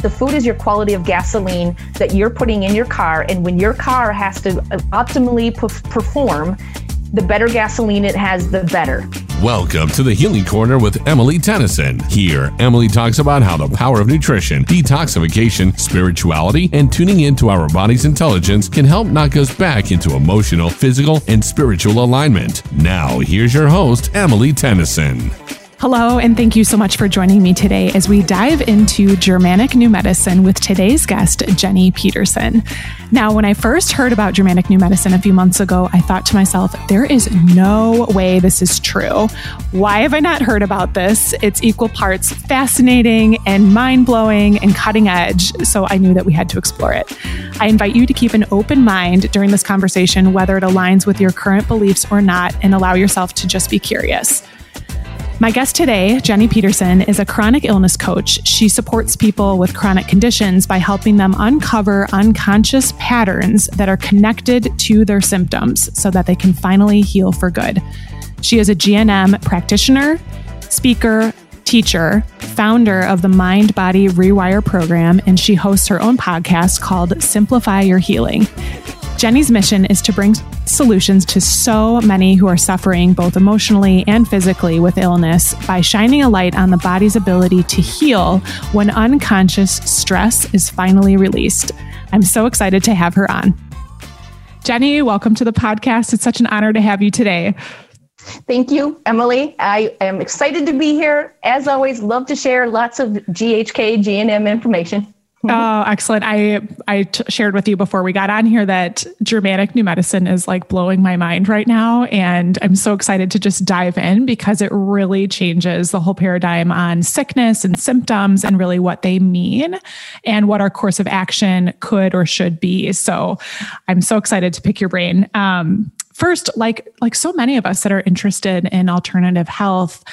The food is your quality of gasoline that you're putting in your car. And when your car has to uh, optimally perform, the better gasoline it has, the better. Welcome to the Healing Corner with Emily Tennyson. Here, Emily talks about how the power of nutrition, detoxification, spirituality, and tuning into our body's intelligence can help knock us back into emotional, physical, and spiritual alignment. Now, here's your host, Emily Tennyson. Hello, and thank you so much for joining me today as we dive into Germanic New Medicine with today's guest, Jenny Peterson. Now, when I first heard about Germanic New Medicine a few months ago, I thought to myself, there is no way this is true. Why have I not heard about this? It's equal parts fascinating and mind blowing and cutting edge, so I knew that we had to explore it. I invite you to keep an open mind during this conversation, whether it aligns with your current beliefs or not, and allow yourself to just be curious. My guest today, Jenny Peterson, is a chronic illness coach. She supports people with chronic conditions by helping them uncover unconscious patterns that are connected to their symptoms so that they can finally heal for good. She is a GNM practitioner, speaker, teacher, founder of the Mind Body Rewire program, and she hosts her own podcast called Simplify Your Healing. Jenny's mission is to bring solutions to so many who are suffering both emotionally and physically with illness by shining a light on the body's ability to heal when unconscious stress is finally released. I'm so excited to have her on. Jenny, welcome to the podcast. It's such an honor to have you today. Thank you, Emily. I am excited to be here. As always, love to share lots of GHK, GNM information. Oh, excellent. I I t- shared with you before we got on here that Germanic New Medicine is like blowing my mind right now and I'm so excited to just dive in because it really changes the whole paradigm on sickness and symptoms and really what they mean and what our course of action could or should be. So, I'm so excited to pick your brain. Um, first, like like so many of us that are interested in alternative health,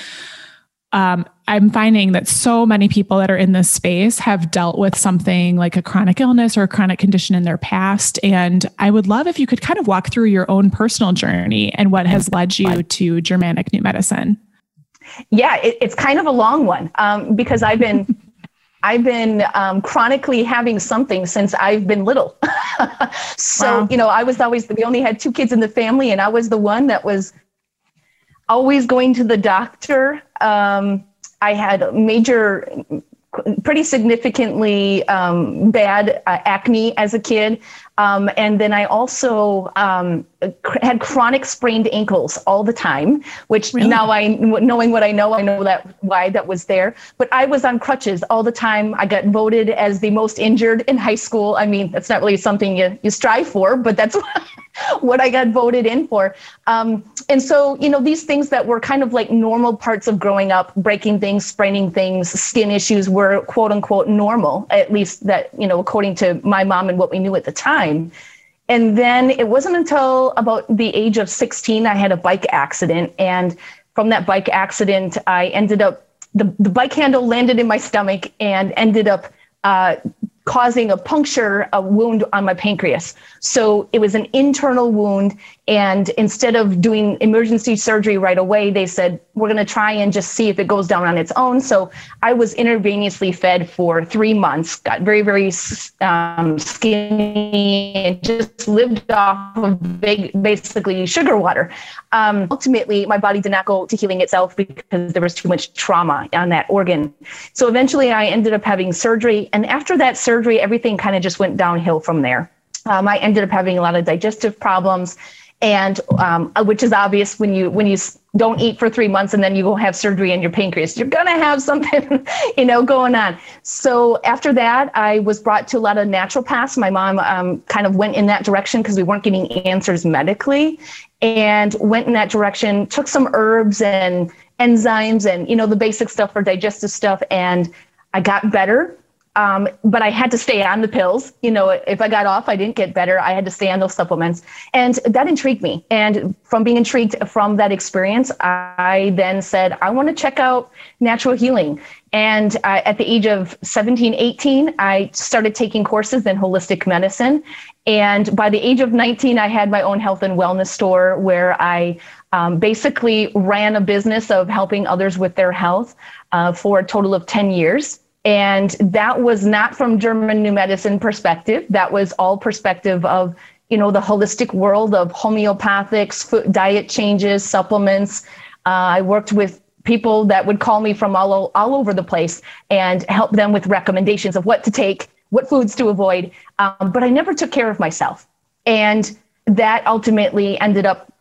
um, I'm finding that so many people that are in this space have dealt with something like a chronic illness or a chronic condition in their past. And I would love if you could kind of walk through your own personal journey and what has led you to Germanic New Medicine. Yeah, it, it's kind of a long one um, because I've been. I've been um, chronically having something since I've been little. so, wow. you know, I was always, we only had two kids in the family, and I was the one that was always going to the doctor. Um, I had major, pretty significantly um, bad uh, acne as a kid. Um, and then I also um, had chronic sprained ankles all the time, which really? now I, knowing what I know, I know that why that was there. But I was on crutches all the time. I got voted as the most injured in high school. I mean, that's not really something you, you strive for, but that's what I got voted in for. Um, and so, you know, these things that were kind of like normal parts of growing up, breaking things, spraining things, skin issues were quote unquote normal, at least that, you know, according to my mom and what we knew at the time. And then it wasn't until about the age of 16, I had a bike accident. And from that bike accident, I ended up, the, the bike handle landed in my stomach and ended up uh, causing a puncture, a wound on my pancreas. So it was an internal wound. And instead of doing emergency surgery right away, they said, we're going to try and just see if it goes down on its own. So I was intravenously fed for three months, got very, very um, skinny, and just lived off of big, basically sugar water. Um, ultimately, my body did not go to healing itself because there was too much trauma on that organ. So eventually, I ended up having surgery. And after that surgery, everything kind of just went downhill from there. Um, I ended up having a lot of digestive problems and um, uh, which is obvious when you when you don't eat for three months and then you go have surgery in your pancreas you're to have something you know going on. So after that i was brought to a lot of naturopaths. My mom um, kind of went in that direction because we weren't getting answers medically and went in that direction took some herbs and enzymes and you know the basic stuff for digestive stuff and i got better um, but I had to stay on the pills. You know, if I got off, I didn't get better. I had to stay on those supplements. And that intrigued me. And from being intrigued from that experience, I then said, I want to check out natural healing. And I, at the age of 17, 18, I started taking courses in holistic medicine. And by the age of 19, I had my own health and wellness store where I um, basically ran a business of helping others with their health uh, for a total of 10 years And that was not from German New Medicine perspective. That was all perspective of, you know, the holistic world of homeopathics, food, diet changes, supplements. Uh, I worked with people that would call me from all, all over the place and help them with recommendations of what to take, what foods to avoid. Um, but I never took care of myself. And that ultimately ended up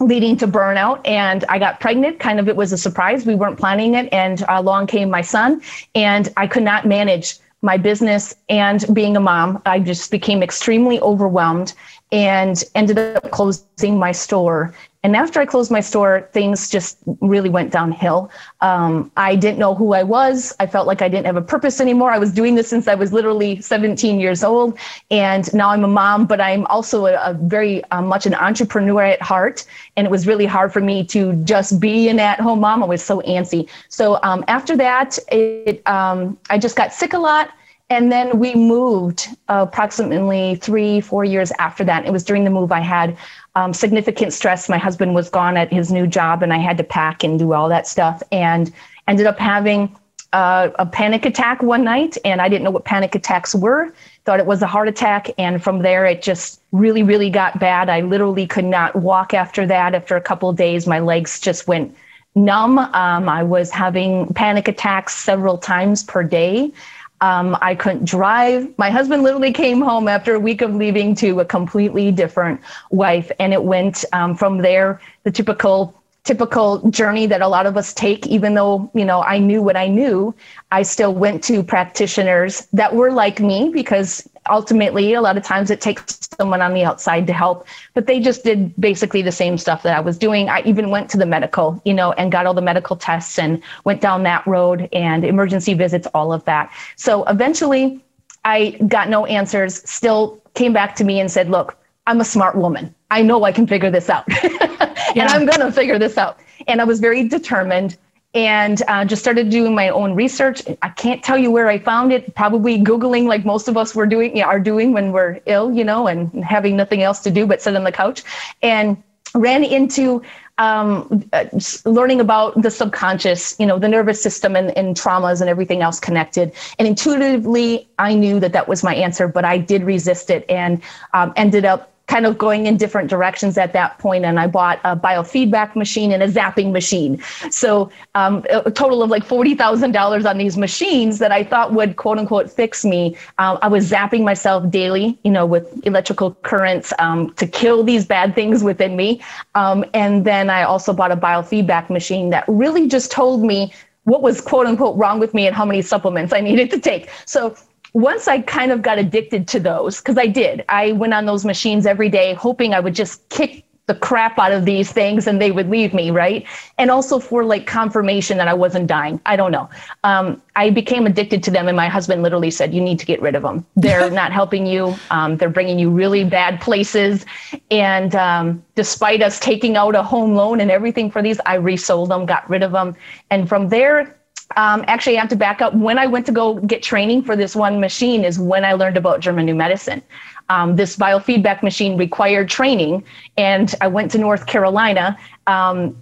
leading to burnout and i got pregnant. Kind of it was a surprise. We weren't planning it and along came my son and i could not manage my business and being a mom. I just became extremely overwhelmed and ended up closing my store and after I closed my store, things just really went downhill. Um, I didn't know who I was. I felt like I didn't have a purpose anymore. I was doing this since I was literally 17 years old. And now I'm a mom, but I'm also a, a very uh, much an entrepreneur at heart. And it was really hard for me to just be an at home mom. I was so antsy. So um, after that, it, um, I just got sick a lot. And then we moved uh, approximately three, four years after that. It was during the move I had um, significant stress. My husband was gone at his new job, and I had to pack and do all that stuff, and ended up having uh, a panic attack one night. And I didn't know what panic attacks were. Thought it was a heart attack, and from there it just really, really got bad. I literally could not walk after that. After a couple days, my legs just went numb. Um, I was having panic attacks several times per day. Um, I couldn't drive. My husband literally came home after a week of leaving to a completely different wife, and it went um, from there. The typical typical journey that a lot of us take even though you know i knew what i knew i still went to practitioners that were like me because ultimately a lot of times it takes someone on the outside to help but they just did basically the same stuff that i was doing i even went to the medical you know and got all the medical tests and went down that road and emergency visits all of that so eventually i got no answers still came back to me and said look i'm a smart woman i know i can figure this out yeah. and I'm going to figure this out. And I was very determined and uh, just started doing my own research. I can't tell you where I found it. Probably Googling, like most of us were doing, are doing when we're ill, you know, and having nothing else to do but sit on the couch. And ran into um, uh, learning about the subconscious, you know, the nervous system and, and traumas and everything else connected. And intuitively, I knew that that was my answer, but I did resist it and um, ended up kind of going in different directions at that point and i bought a biofeedback machine and a zapping machine. So um, a total of like $40000 on these machines that i thought would quote unquote fix me. Um, i was zapping myself daily you know with electrical currents um, to kill these bad things within me. Um, and then i also bought a biofeedback machine that really just told me what was quote unquote wrong with me and how many supplements I needed to take. So once I kind of got addicted to those, because I did, I went on those machines every day, hoping I would just kick the crap out of these things and they would leave me, right? And also for like confirmation that I wasn't dying. I don't know. Um, I became addicted to them, and my husband literally said, You need to get rid of them. They're not helping you, um, they're bringing you really bad places. And um, despite us taking out a home loan and everything for these, I resold them, got rid of them. And from there, um, actually, I have to back up. When I went to go get training for this one machine, is when I learned about German New Medicine. Um, this biofeedback machine required training, and I went to North Carolina. Um,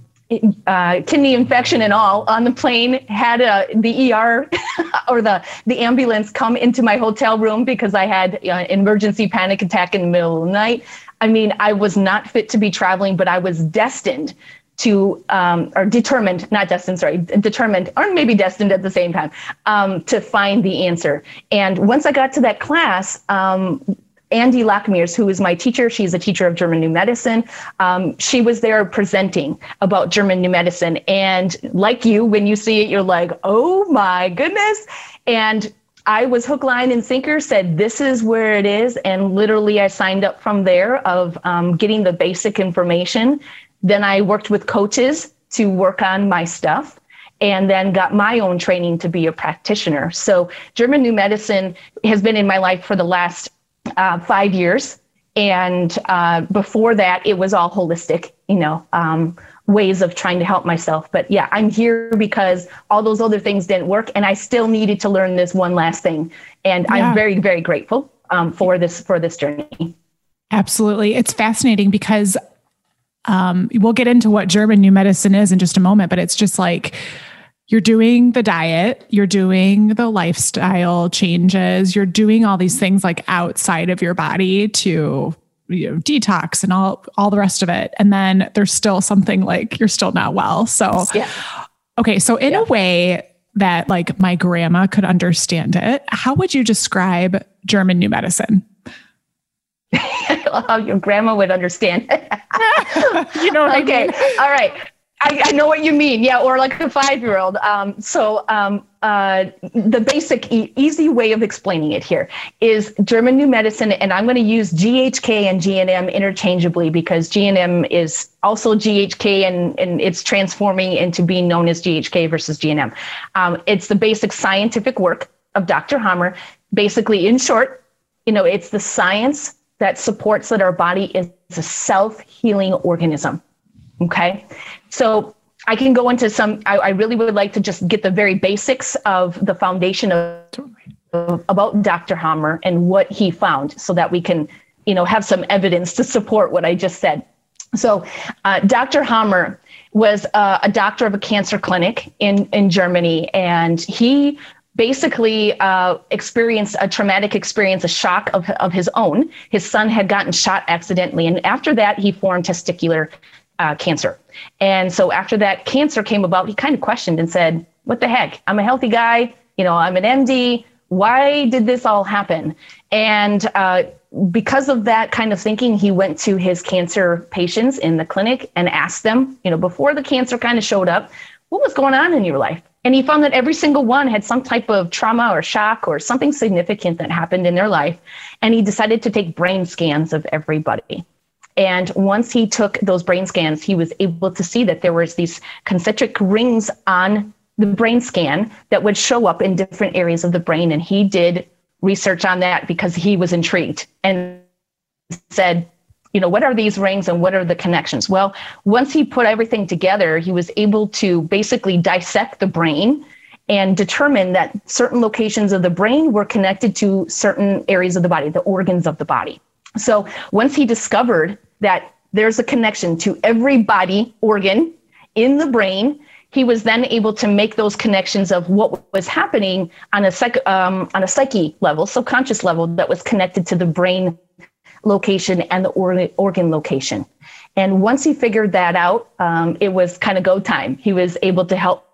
uh, kidney infection and all on the plane had a, the ER or the, the ambulance come into my hotel room because I had uh, an emergency panic attack in the middle of the night. I mean, I was not fit to be traveling, but I was destined to um, or determined not destined sorry determined or maybe destined at the same time um, to find the answer and once i got to that class um, Andy Lockmeers, who is my teacher, she's a teacher of German New Medicine. Um, she was there presenting about German New Medicine. And like you, when you see it, you're like, oh my goodness. And I was hook, line, and sinker, said, this is where it is. And literally, I signed up from there of um, getting the basic information then I worked with coaches to work on my stuff and then got my own training to be a practitioner. So, German New Medicine has been in my life for the last uh, five years. And uh, before that, it was all holistic, you know, um, ways of trying to help myself. But yeah, I'm here because all those other things didn't work. And I still needed to learn this one last thing. And yeah. I'm very, very grateful um, for this for this journey. Absolutely. It's fascinating because um, we'll get into what German new medicine is in just a moment, but it's just like you're doing the diet, you're doing the lifestyle changes, you're doing all these things like outside of your body to you know detox and all all the rest of it and then there's still something like you're still not well so yeah. okay so in yeah. a way that like my grandma could understand it how would you describe german new medicine how your grandma would understand you know okay I mean? all right I, I, know what you mean. Yeah, or like a five year old. Um, so, um, uh, the basic e- easy way of explaining it here is German New Medicine, and I'm going to use GHK and GNM interchangeably because GNM is also GHK and, and it's transforming into being known as GHK versus GNM. Um, it's the basic scientific work of Dr. Hamer. Basically, in short, you know, it's the science that supports that our body is a self healing organism. Okay. So I can go into some, I, I, really would like to just get the very basics of the foundation of, of, about Dr. Hamer and what he found so that we can, you know, have some evidence to support what I just said. So uh, Dr. Hamer was uh, a doctor of a cancer clinic in, in Germany, and he basically uh, experienced a traumatic experience, a shock of, of his own. His son had gotten shot accidentally, and after that, he formed testicular uh, cancer. And so after that cancer came about, he kind of questioned and said, What the heck? I'm a healthy guy. You know, I'm an MD. Why did this all happen? And uh, because of that kind of thinking, he went to his cancer patients in the clinic and asked them, you know, before the cancer kind of showed up, what was going on in your life? And he found that every single one had some type of trauma or shock or something significant that happened in their life. And he decided to take brain scans of everybody. And once he took those brain scans, he was able to see that there was these concentric rings on the brain scan that would show up in different areas of the brain. And he did research on that because he was intrigued and said, you know, what are these rings and what are the connections? Well, once he put everything together, he was able to basically dissect the brain and determine that certain locations of the brain were connected to certain areas of the body, the organs of the body. So once he discovered that there's a connection to every body organ in the brain, he was then able to make those connections of what was happening on a psych, um, on a psyche level, subconscious level, that was connected to the brain location and the organ, location. And once he figured that out, um, it was kind of go time. He was able to help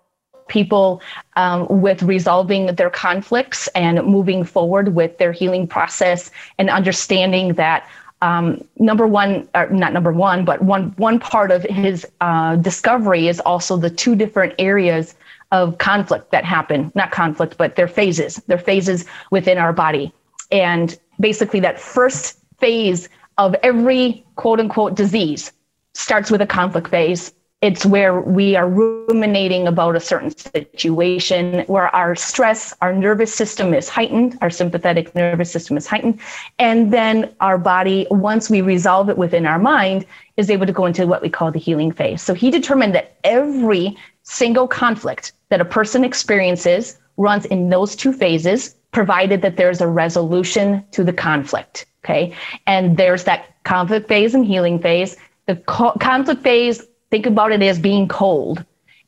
people um, with resolving their conflicts and moving forward with their healing process and understanding that um, number one, not number one, but one one part of his uh, discovery is also the two different areas of conflict that happen. Not conflict, but their phases. Their phases within our body, and basically that first phase of every quote unquote disease starts with a conflict phase. It's where we are ruminating about a certain situation where our stress our nervous system is heightened our sympathetic nervous system is heightened and then our body once we resolve it within our mind is able to go into what we call the healing phase. So he determined that every single conflict that a person experiences runs in those two phases provided that there's a resolution to the conflict okay and there's that conflict phase and healing phase the co- conflict phase think about it as being cold.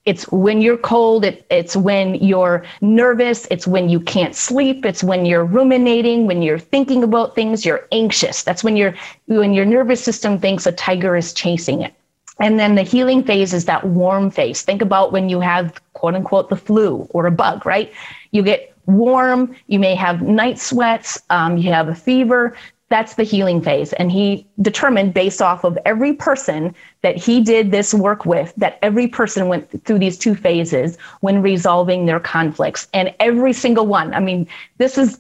It's when you're cold, it, it's when you're nervous, it's when you can't sleep, it's when you're ruminating, when you're thinking about things, you're anxious. That's when you're when your nervous system thinks a tiger is chasing it. And then the healing phase is that warm phase. Think about when you have quote unquote the flu or a bug, right? You get warm, you may have night sweats, um, you have a fever that's the healing phase. And he determined, based off of every person that he did this work with, that every person went through these two phases when resolving their conflicts. And every single one, I mean, this is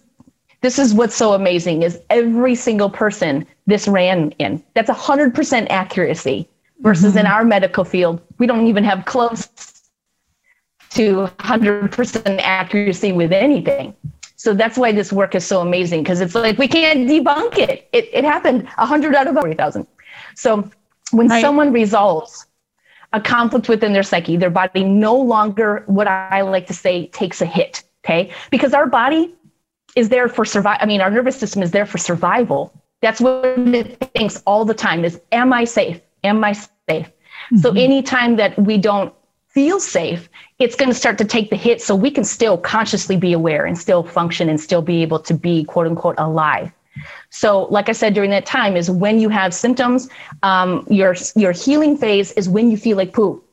this is what's so amazing is every single person this ran in. That's 100% accuracy versus mm-hmm. in our medical field, we don't even have close to 100% accuracy with anything. So that's why this work is so amazing because it's like we can't debunk it. It, it happened 100 out of 40,000. So when right. someone resolves a conflict within their psyche, their body no longer, what I like to say, takes a hit. Okay. Because our body is there for survival. I mean, our nervous system is there for survival. That's what it thinks all the time is, am I safe? Am I safe? Mm-hmm. So anytime that we don't feel safe, it's going to start to take the hit so we can still consciously be aware and still function and still be able to be quote unquote alive. So, like I said during that time, is when you have symptoms, um, your your healing phase is when you feel like poop,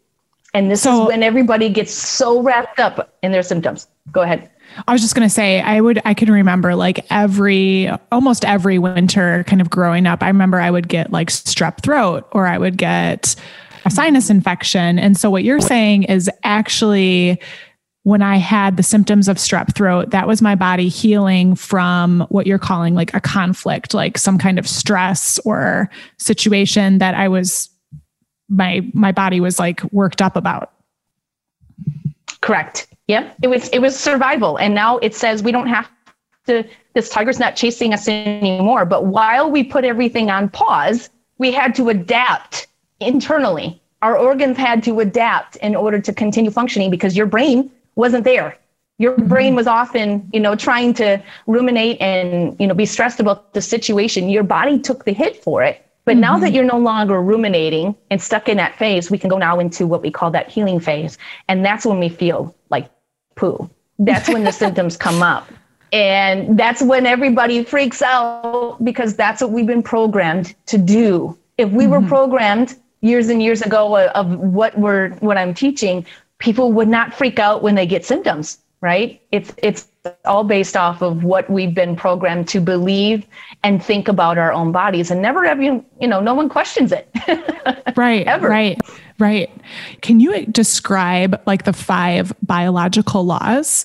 and this so, is when everybody gets so wrapped up in their symptoms. Go ahead. I was just going to say, I would, I can remember like every, almost every winter kind of growing up, I remember I would get like strep throat or I would get a sinus infection. And so what you're saying is actually when I had the symptoms of strep throat, that was my body healing from what you're calling like a conflict, like some kind of stress or situation that I was my my body was like worked up about. Correct. Yep. It was it was survival. And now it says we don't have to this tiger's not chasing us anymore. But while we put everything on pause, we had to adapt internally. Our organs had to adapt in order to continue functioning because your brain wasn't there. Your mm-hmm. brain was often, you know, trying to ruminate and, you know, be stressed about the situation. Your body took the hit for it. But mm-hmm. now that you're no longer ruminating and stuck in that phase, we can go now into what we call that healing phase. And that's when we feel like poo. That's when the symptoms come up. And that's when everybody freaks out because that's what we've been programmed to do. If we mm-hmm. were programmed years and years ago of what we're what I'm teaching, people would not freak out when they get symptoms, right? It's it's all based off of what we've been programmed to believe and think about our own bodies and never have you you know no one questions it right ever right right can you describe like the five biological laws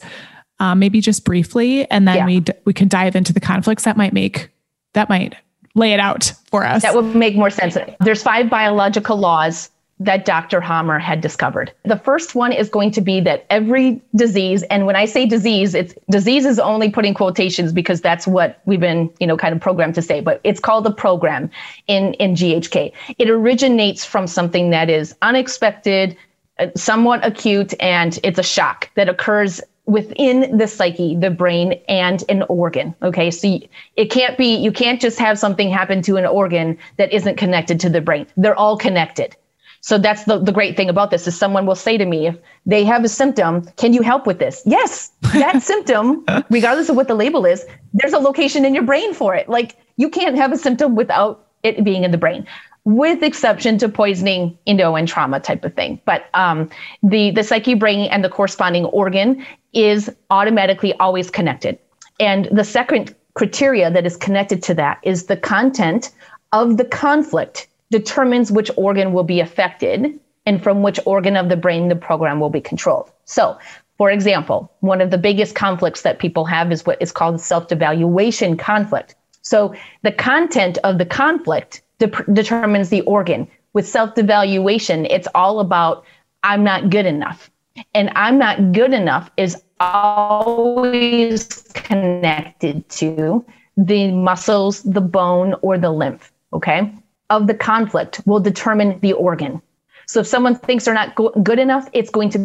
um, maybe just briefly and then yeah. we we can dive into the conflicts that might make that might lay it out for us that would make more sense there's five biological laws that Dr. Hamer had discovered. The first one is going to be that every disease, and when I say disease, it's disease is only putting quotations because that's what we've been, you know, kind of programmed to say, but it's called a program in, in GHK. It originates from something that is unexpected, uh, somewhat acute, and it's a shock that occurs within the psyche, the brain, and an organ. Okay. So it can't be, you can't just have something happen to an organ that isn't connected to the brain. They're all connected. So that's the, the great thing about this is someone will say to me, if they have a symptom, can you help with this? Yes, that symptom, regardless of what the label is, there's a location in your brain for it. Like you can't have a symptom without it being in the brain with exception to poisoning, know, and trauma type of thing. But um, the the psyche brain and the corresponding organ is automatically always connected. And the second criteria that is connected to that is the content of the conflict determines which organ will be affected and from which organ of the brain the program will be controlled. So, for example, one of the biggest conflicts that people have is what is called self devaluation conflict. So, the content of the conflict de- determines the organ. With self devaluation, it's all about I'm not good enough. And I'm not good enough is always connected to the muscles, the bone, or the lymph. Okay of the conflict will determine the organ. So if someone thinks they're not go- good enough, it's going to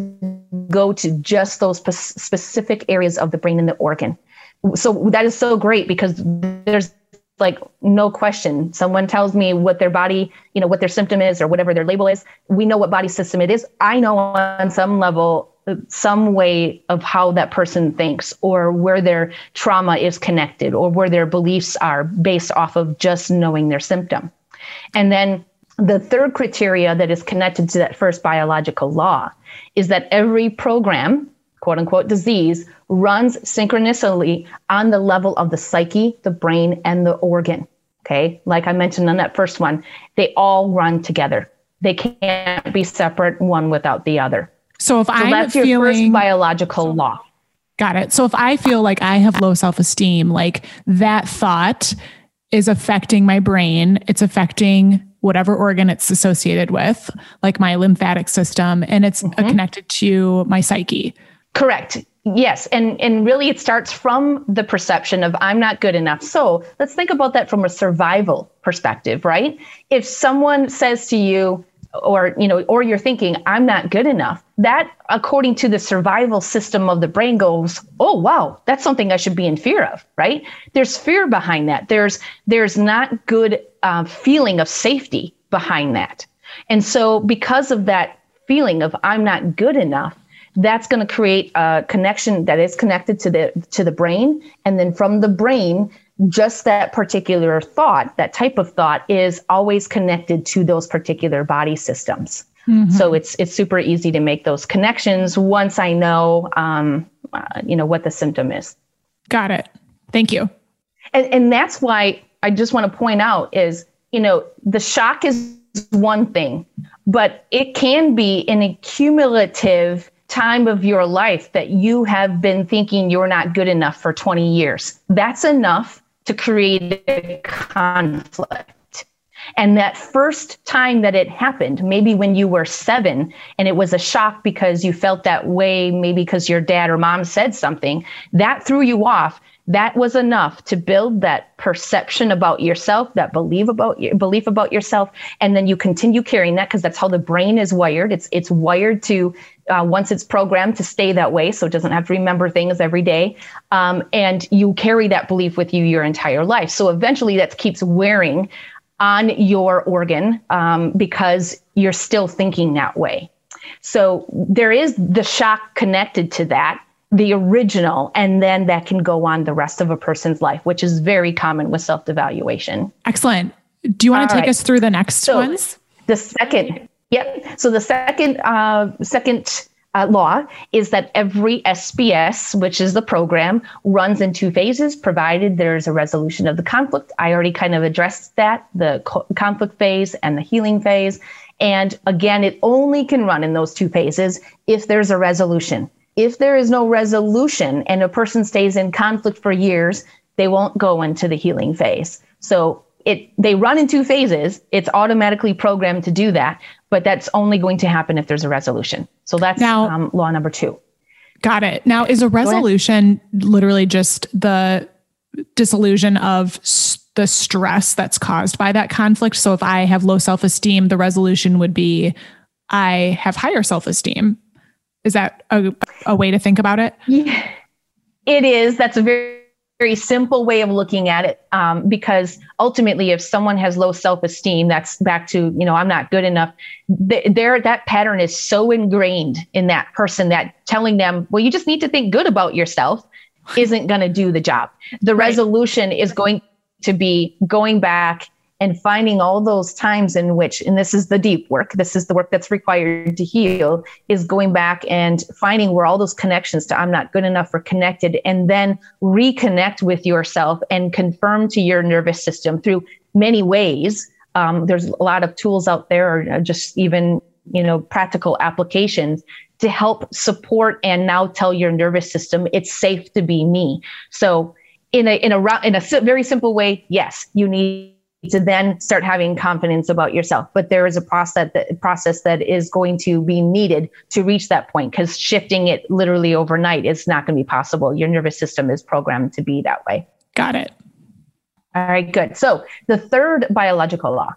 go to just those p- specific areas of the brain and the organ. So that is so great because there's like no question. Someone tells me what their body, you know, what their symptom is or whatever their label is. We know what body system it is. I know on some level some way of how that person thinks or where their trauma is connected or where their beliefs are based off of just knowing their symptom. And then the third criteria that is connected to that first biological law is that every program, quote unquote, disease runs synchronously on the level of the psyche, the brain, and the organ. Okay. Like I mentioned on that first one, they all run together. They can't be separate one without the other. So if so I'm that's feeling, your first biological law. Got it. So if I feel like I have low self esteem, like that thought is affecting my brain. It's affecting whatever organ it's associated with, like my lymphatic system, and it's mm-hmm. connected to my psyche. Correct. Yes, and and really it starts from the perception of I'm not good enough. So, let's think about that from a survival perspective, right? If someone says to you, or you know or you're thinking i'm not good enough that according to the survival system of the brain goes oh wow that's something i should be in fear of right there's fear behind that there's there's not good uh, feeling of safety behind that and so because of that feeling of I'm not good enough, that's going to create a connection that is connected to the to the brain. And then from the brain just that particular thought that type of thought is always connected to those particular body systems. Mm-hmm. so it's it's super easy to make those connections once i know um, uh, you know what the symptom is. Got it. Thank you. And, and that's why i just want to point out is you know the shock is one thing but it can be an accumulative time of your life that you have been thinking you're not good enough for 20 years. That's enough to create a conflict. And that first time that it happened, maybe when you were seven, and it was a shock because you felt that way, maybe because your dad or mom said something, that threw you off that was enough to build that perception about yourself that belief about your belief about yourself and then you continue carrying that because that's how the brain is wired. It's it's wired to uh, once it's programmed to stay that way so it doesn't have to remember things every day um, and you carry that belief with you your entire life. So eventually that keeps wearing on your organ um, because you're still thinking that way. So there is the shock connected to that the original and then that can go on the rest of a person's life which is very common with self devaluation. excellent do you want to take right. us through the next so ones the second yep so the second uh, second uh, law is that every SBS, which is the program, runs in two phases, provided there's a resolution of the conflict. I already kind of addressed that the co- conflict phase and the healing phase. And again, it only can run in those two phases if there's a resolution if there is no resolution and a person stays in conflict for years, they won't go into the healing phase. So it they run in two phases. It's automatically programmed to do that, but that's only going to happen if there's a resolution. So that's now, um, law number two. Got it. Now, is a resolution literally just the disillusion of the stress that's caused by that conflict? So if I have low self esteem, the resolution would be I have higher self esteem is that a, a way to think about it? Yeah, it is. That's a very very simple way of looking at it um, because ultimately if someone has low self-esteem that's back to you know i'm not good enough there that pattern is so ingrained in that person that telling them well you just need to think good about yourself isn't going to do the job the right. resolution is going to be going back and finding all those times in which, and this is the deep work, this is the work that's required to heal, is going back and finding where all those connections to I'm not good enough or connected, and then reconnect with yourself and confirm to your nervous system through many ways. Um, there's a lot of tools out there, or just even you know practical applications to help support and now tell your nervous system it's safe to be me. So in a in a in a very simple way, yes, you need to then start having confidence about yourself. But there is a process that process that is going to be needed to reach that point because shifting it literally overnight is not going to be possible. Your nervous system is programmed to be that way. Got it. All right, good. So the third biological law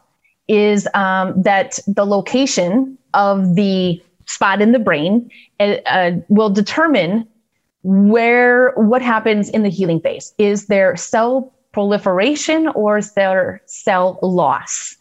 is um, that the location of the spot in the brain uh, uh will determine where what happens in the healing phase. Is there cell proliferation or is there cell loss?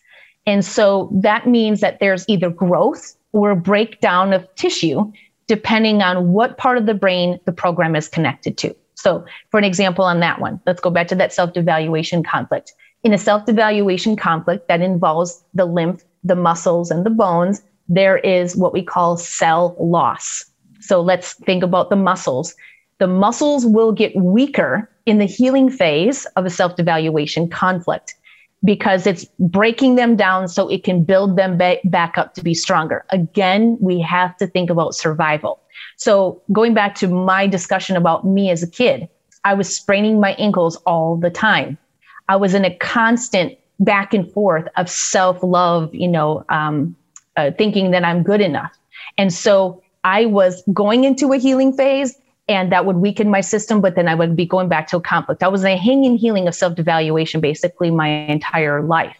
And so that means that there's either growth or breakdown of tissue, depending on what part of the brain the program is connected to. So, for an example on that one, let's go back to that self devaluation conflict. In a self devaluation conflict that involves the lymph, the muscles, and the bones, there is what we call cell loss. So, let's think about the muscles. The muscles will get weaker in the healing phase of a self devaluation conflict because it's breaking them down so it can build them ba- back up to be stronger. Again, we have to think about survival. So, going back to my discussion about me as a kid, I was spraining my ankles all the time. I was in a constant back and forth of self love, you know, um, uh, thinking that I'm good enough. And so I was going into a healing phase and that would weaken my system but then i would be going back to a conflict. I was a hanging healing of self-devaluation basically my entire life.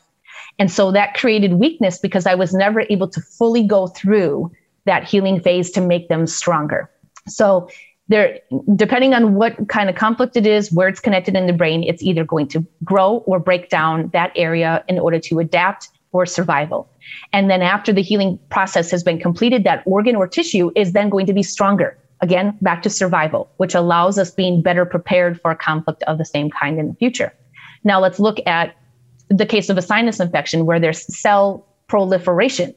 And so that created weakness because i was never able to fully go through that healing phase to make them stronger. So there depending on what kind of conflict it is where it's connected in the brain it's either going to grow or break down that area in order to adapt or survival. And then after the healing process has been completed, that organ or tissue is then going to be stronger. Again, back to survival, which allows us being better prepared for a conflict of the same kind in the future. Now let's look at the case of a sinus infection where there's cell proliferation.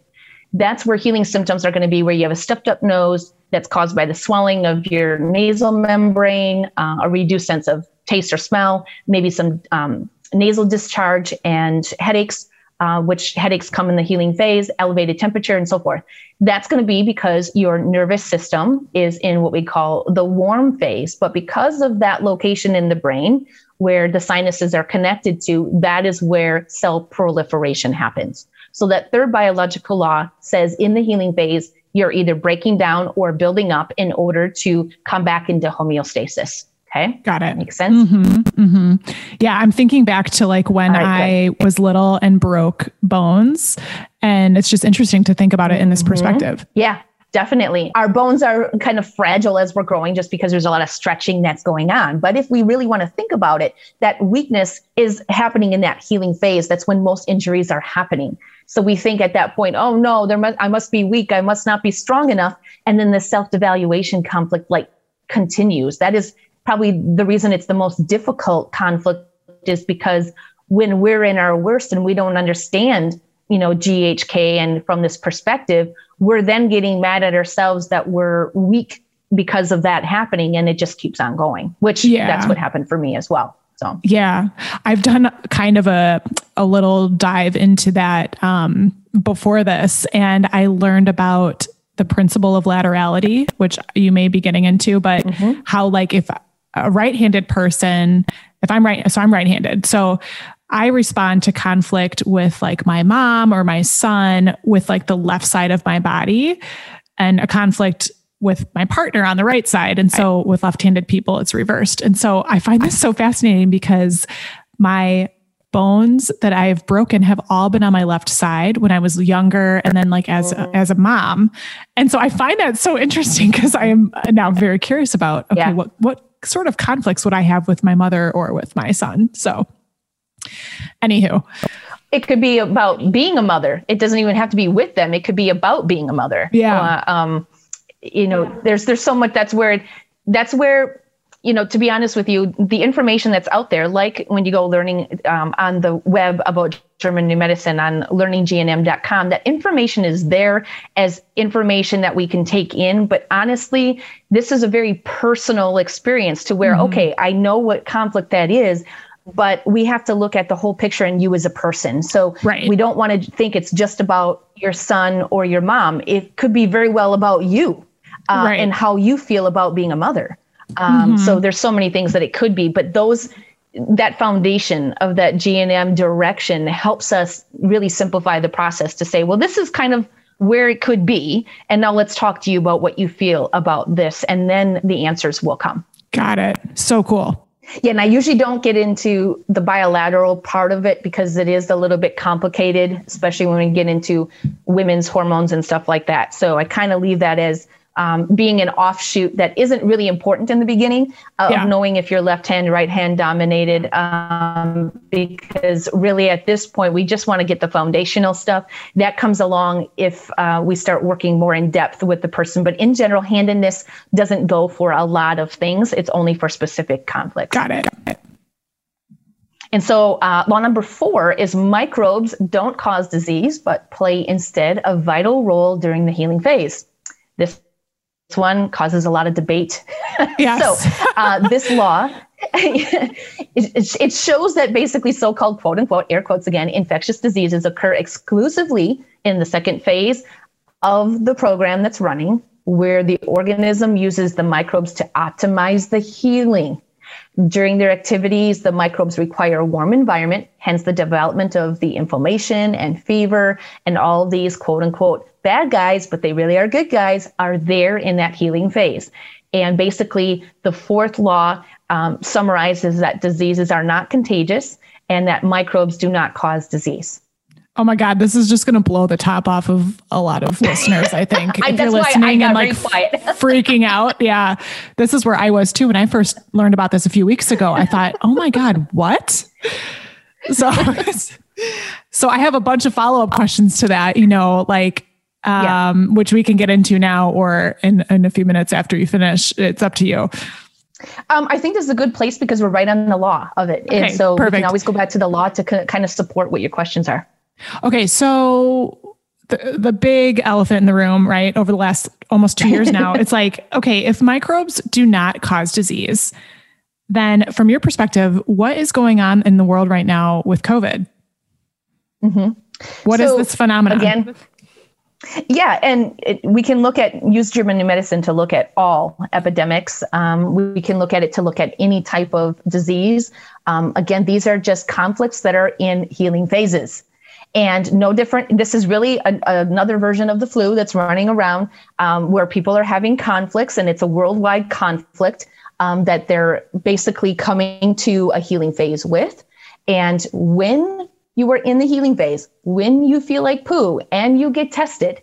That's where healing symptoms are going to be where you have a stuffed up nose that's caused by the swelling of your nasal membrane, uh, a reduced sense of taste or smell, maybe some um, nasal discharge and headaches, uh, which headaches come in the healing phase, elevated temperature, and so forth. That's going to be because your nervous system is in what we call the warm phase. But because of that location in the brain where the sinuses are connected to, that is where cell proliferation happens. So that third biological law says in the healing phase, you're either breaking down or building up in order to come back into homeostasis. Okay. Got it. Makes sense. Mm-hmm, mm-hmm. Yeah. I'm thinking back to like when right, I was little and broke bones. And it's just interesting to think about it in this mm-hmm. perspective. Yeah. Definitely. Our bones are kind of fragile as we're growing just because there's a lot of stretching that's going on. But if we really want to think about it, that weakness is happening in that healing phase. That's when most injuries are happening. So we think at that point, oh no, there must I must be weak. I must not be strong enough. And then the self-devaluation conflict like continues. That is probably the reason it's the most difficult conflict is because when we're in our worst and we don't understand, you know, GHK and from this perspective, we're then getting mad at ourselves that we're weak because of that happening and it just keeps on going, which yeah. that's what happened for me as well. So yeah, I've done kind of a a little dive into that um, before this, and I learned about the principle of laterality, which you may be getting into, but mm-hmm. how like if a right-handed person, if I'm right, so I'm right-handed, so I respond to conflict with like my mom or my son with like the left side of my body, and a conflict with my partner on the right side. And so with left handed people, it's reversed. And so I find this so fascinating because my bones that I've broken have all been on my left side when I was younger and then like as a, mm-hmm. as a mom. And so I find that so interesting because I am now very curious about okay, yeah. what what sort of conflicts would I have with my mother or with my son? So anywho. It could be about being a mother. It doesn't even have to be with them. It could be about being a mother. Yeah. Uh, um, you know there's there's so much that's where that's where you know to be honest with you the information that's out there like when you go learning um, on the web about german new medicine on learninggnm.com that information is there as information that we can take in but honestly this is a very personal experience to where mm-hmm. okay i know what conflict that is but we have to look at the whole picture and you as a person. So right. we don't want to think it's just about your son or your mom. It could be very well about you uh, right. and how you feel about being a mother. Um, mm-hmm. So there's so many things that it could be, but those that foundation of that GNM direction helps us really simplify the process to say, well, this is kind of where it could be, and now let's talk to you about what you feel about this, and then the answers will come. Got it. So cool. Yeah, and I usually don't get into the bilateral part of it because it is a little bit complicated, especially when we get into women's hormones and stuff like that. So I kind of leave that as um, being an offshoot that isn't really important in the beginning uh, yeah. of knowing if you're left hand, right hand dominated. Um, because really at this point, we just want to get the foundational stuff that comes along if uh, we start working more in depth with the person. But in general, handedness doesn't go for a lot of things, it's only for specific conflicts. Got it. And so, uh, law number four is microbes don't cause disease, but play instead a vital role during the healing phase. This one causes a lot of debate. Yes. so uh, this law, it, it shows that basically so-called quote unquote, air quotes again, infectious diseases occur exclusively in the second phase of the program that's running, where the organism uses the microbes to optimize the healing. During their activities, the microbes require a warm environment, hence the development of the inflammation and fever and all these quote unquote bad guys, but they really are good guys, are there in that healing phase. And basically, the fourth law um, summarizes that diseases are not contagious and that microbes do not cause disease. Oh my God, this is just going to blow the top off of a lot of listeners, I think. I, if you're listening and like freaking out. Yeah. This is where I was too. When I first learned about this a few weeks ago, I thought, oh my God, what? So So I have a bunch of follow up questions to that, you know, like, um, yeah. which we can get into now or in, in a few minutes after you finish. It's up to you. Um, I think this is a good place because we're right on the law of it. Okay, and so perfect. we can always go back to the law to kind of support what your questions are. Okay. So the, the big elephant in the room, right? Over the last almost two years now, it's like, okay, if microbes do not cause disease, then from your perspective, what is going on in the world right now with COVID? Mm-hmm. What so, is this phenomenon? Again, yeah, and it, we can look at use German new medicine to look at all epidemics. Um, we can look at it to look at any type of disease. Um, again, these are just conflicts that are in healing phases. And no different. This is really a, another version of the flu that's running around um, where people are having conflicts, and it's a worldwide conflict um, that they're basically coming to a healing phase with. And when you are in the healing phase, when you feel like poo and you get tested,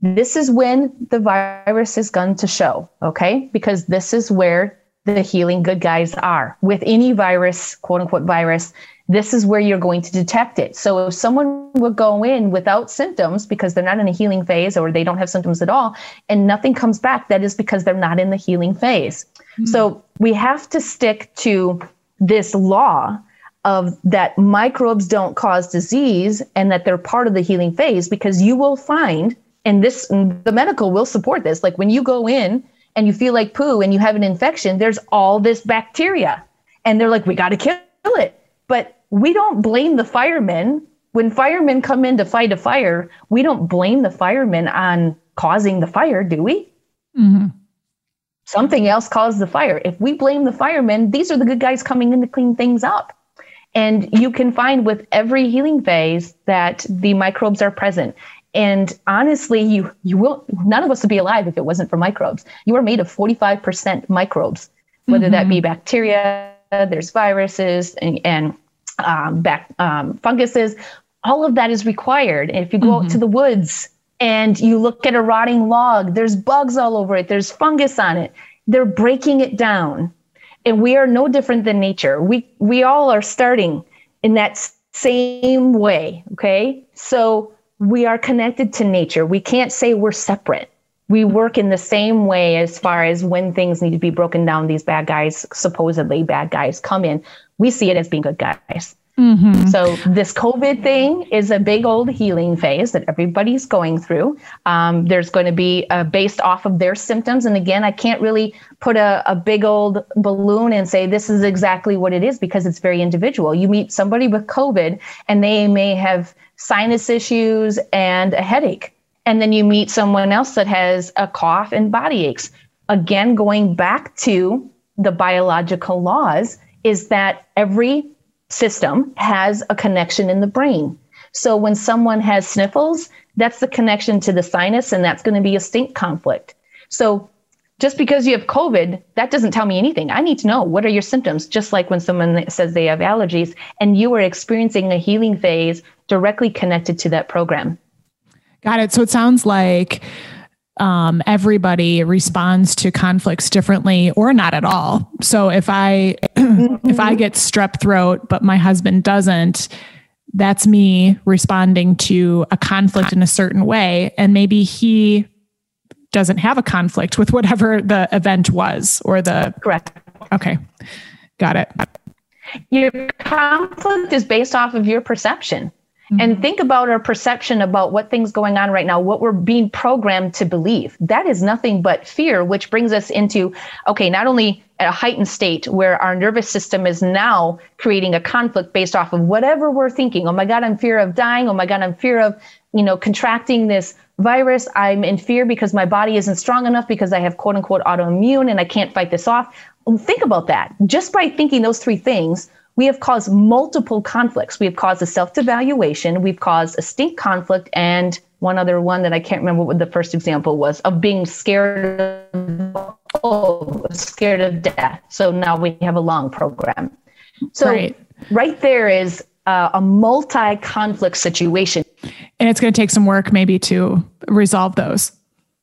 this is when the virus is going to show, okay? Because this is where the healing good guys are. With any virus, quote unquote virus, this is where you're going to detect it. So if someone would go in without symptoms because they're not in a healing phase or they don't have symptoms at all and nothing comes back, that is because they're not in the healing phase. Mm-hmm. So we have to stick to this law of that microbes don't cause disease and that they're part of the healing phase because you will find and this the medical will support this like when you go in and you feel like poo and you have an infection there's all this bacteria and they're like we got to kill it but we don't blame the firemen when firemen come in to fight a fire we don't blame the firemen on causing the fire do we mm-hmm. something else caused the fire if we blame the firemen these are the good guys coming in to clean things up and you can find with every healing phase that the microbes are present. And honestly, you you will none of us would be alive if it wasn't for microbes. You are made of 45% microbes, whether mm-hmm. that be mm-hmm. bacteria, there's viruses and, and um, back, um, funguses. All of that is required. And if you go mm-hmm. out to the woods and you look at a rotting log, there's bugs all over it, there's fungus on it. They're breaking it down and we are no different than nature. We we all are starting in that same way, okay? So we are connected to nature. We can't say we're separate. We work in the same way as far as when things need to be broken down, these bad guys, supposedly bad guys, come in. We see it as being good guys. Mm-hmm. So this COVID thing is a big old healing phase that everybody's going through. Um, there's going to be uh, based off of their symptoms, and again, I can't really put a, a big old balloon and say this is exactly what it is because it's very individual. You meet somebody with COVID, and they may have sinus issues and a headache, and then you meet someone else that has a cough and body aches. Again, going back to the biological laws, is that every system has a connection in the brain. So when someone has sniffles, that's the connection to the sinus, and that's going to be a stink conflict. So just because you have COVID, that doesn't tell me anything. I need to know what are your symptoms, just like when someone says they have allergies and you are experiencing a healing phase directly connected to that program. Got it. So it sounds like um, everybody responds to conflicts differently or not at all. So if I mm-hmm. if I get strep throat but my husband doesn't, that's me responding to a conflict in a certain way and maybe he doesn't have a conflict with whatever the event was or the correct. Okay. Got it. Your conflict is based off of your perception. Mm-hmm. And think about our perception about what things going on right now, what we're being programmed to believe. That is nothing but fear, which brings us into okay, not only at a heightened state where our nervous system is now creating a conflict based off of whatever we're thinking. Oh my God, I'm fear of dying. Oh my God, I'm fear of, you know, contracting this virus. I'm in fear because my body isn't strong enough because I have quote unquote autoimmune and I can't fight this off. Think about that. Just by thinking those three things, we have caused multiple conflicts. We have caused a self devaluation, we've caused a stink conflict, and one other one that I can't remember what the first example was of being scared of, oh, scared of death. So now we have a long program. So right, right there is uh, a multi conflict situation. And it's going to take some work maybe to resolve those.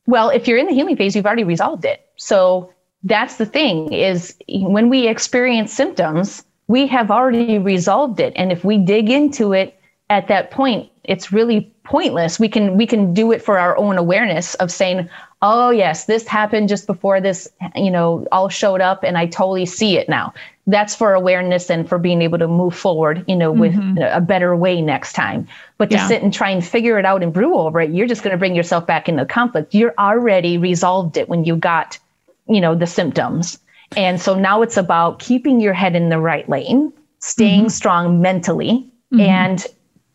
Well, if you're in the healing phase, you've already resolved it. So that's the thing is when we experience symptoms, we have already resolved it. And if we dig into it at that point it's really pointless we can we can do it for our own awareness of saying oh yes this happened just before this you know all showed up and i totally see it now that's for awareness and for being able to move forward you know with mm-hmm. a better way next time but to yeah. sit and try and figure it out and brew over it you're just going to bring yourself back into conflict you're already resolved it when you got you know the symptoms and so now it's about keeping your head in the right lane staying mm-hmm. strong mentally mm-hmm. and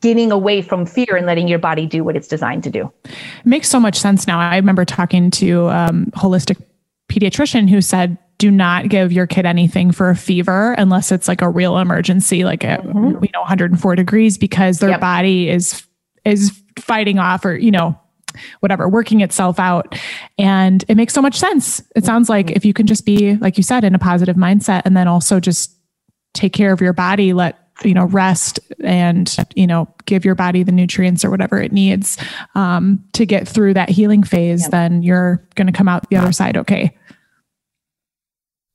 getting away from fear and letting your body do what it's designed to do. It makes so much sense now. I remember talking to um, holistic pediatrician who said, do not give your kid anything for a fever unless it's like a real emergency, like a, mm-hmm. you know, 104 degrees, because their yep. body is is fighting off or you know whatever working itself out and it makes so much sense it sounds like mm-hmm. if you can just be like you said in a positive mindset and then also just take care of your body let you know rest and you know give your body the nutrients or whatever it needs um, to get through that healing phase yeah. then you're going to come out the other side okay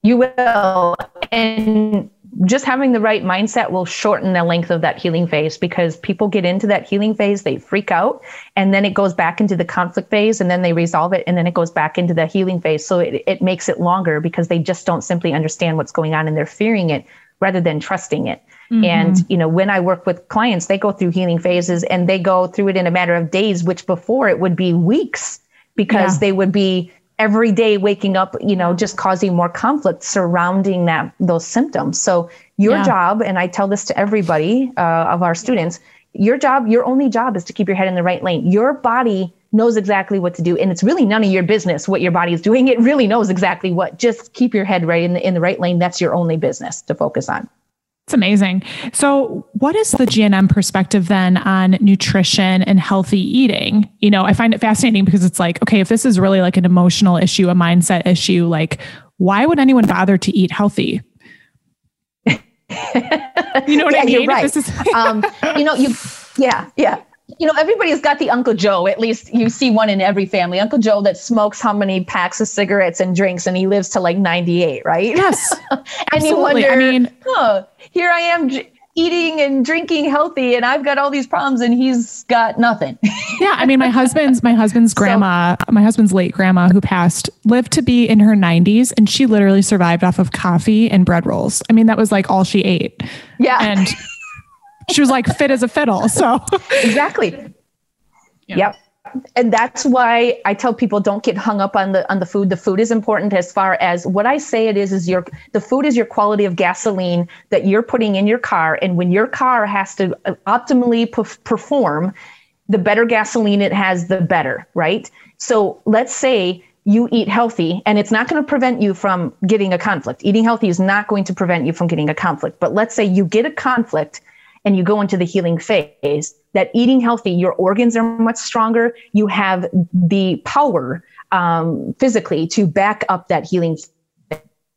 you will and just having the right mindset will shorten the length of that healing phase because people get into that healing phase, they freak out, and then it goes back into the conflict phase, and then they resolve it, and then it goes back into the healing phase. So it, it makes it longer because they just don't simply understand what's going on and they're fearing it rather than trusting it. Mm-hmm. And, you know, when I work with clients, they go through healing phases and they go through it in a matter of days, which before it would be weeks because yeah. they would be every day waking up, you know, just causing more conflict surrounding that those symptoms. So your yeah. job, and I tell this to everybody uh, of our students, your job, your only job is to keep your head in the right lane. Your body knows exactly what to do, and it's really none of your business what your body is doing. It really knows exactly what. Just keep your head right in the in the right lane. That's your only business to focus on. It's amazing. So, what is the GNM perspective then on nutrition and healthy eating? You know, I find it fascinating because it's like, okay, if this is really like an emotional issue, a mindset issue, like, why would anyone bother to eat healthy? you know what yeah, I mean? You're right. Is- um, you know, you, yeah, yeah you know, everybody's got the Uncle Joe. At least you see one in every family. Uncle Joe that smokes how many packs of cigarettes and drinks, and he lives to like 98, right? Yes. and absolutely. you wonder, I mean, oh, here I am eating and drinking healthy, and I've got all these problems, and he's got nothing. yeah. I mean, my husband's, my husband's grandma, so, my husband's late grandma who passed lived to be in her 90s, and she literally survived off of coffee and bread rolls. I mean, that was like all she ate. Yeah. And she was like fit as a fiddle. So exactly. Yeah. Yep. And that's why I tell people don't get hung up on the on the food. The food is important as far as what I say it is is your the food is your quality of gasoline that you're putting in your car and when your car has to uh, optimally perform, the better gasoline it has the better, right? So let's say you eat healthy and it's not going to prevent you from getting a conflict. Eating healthy is not going to prevent you from getting a conflict. But let's say you get a conflict and you go into the healing phase, that eating healthy, your organs are much stronger. You have the power um, physically to back up that healing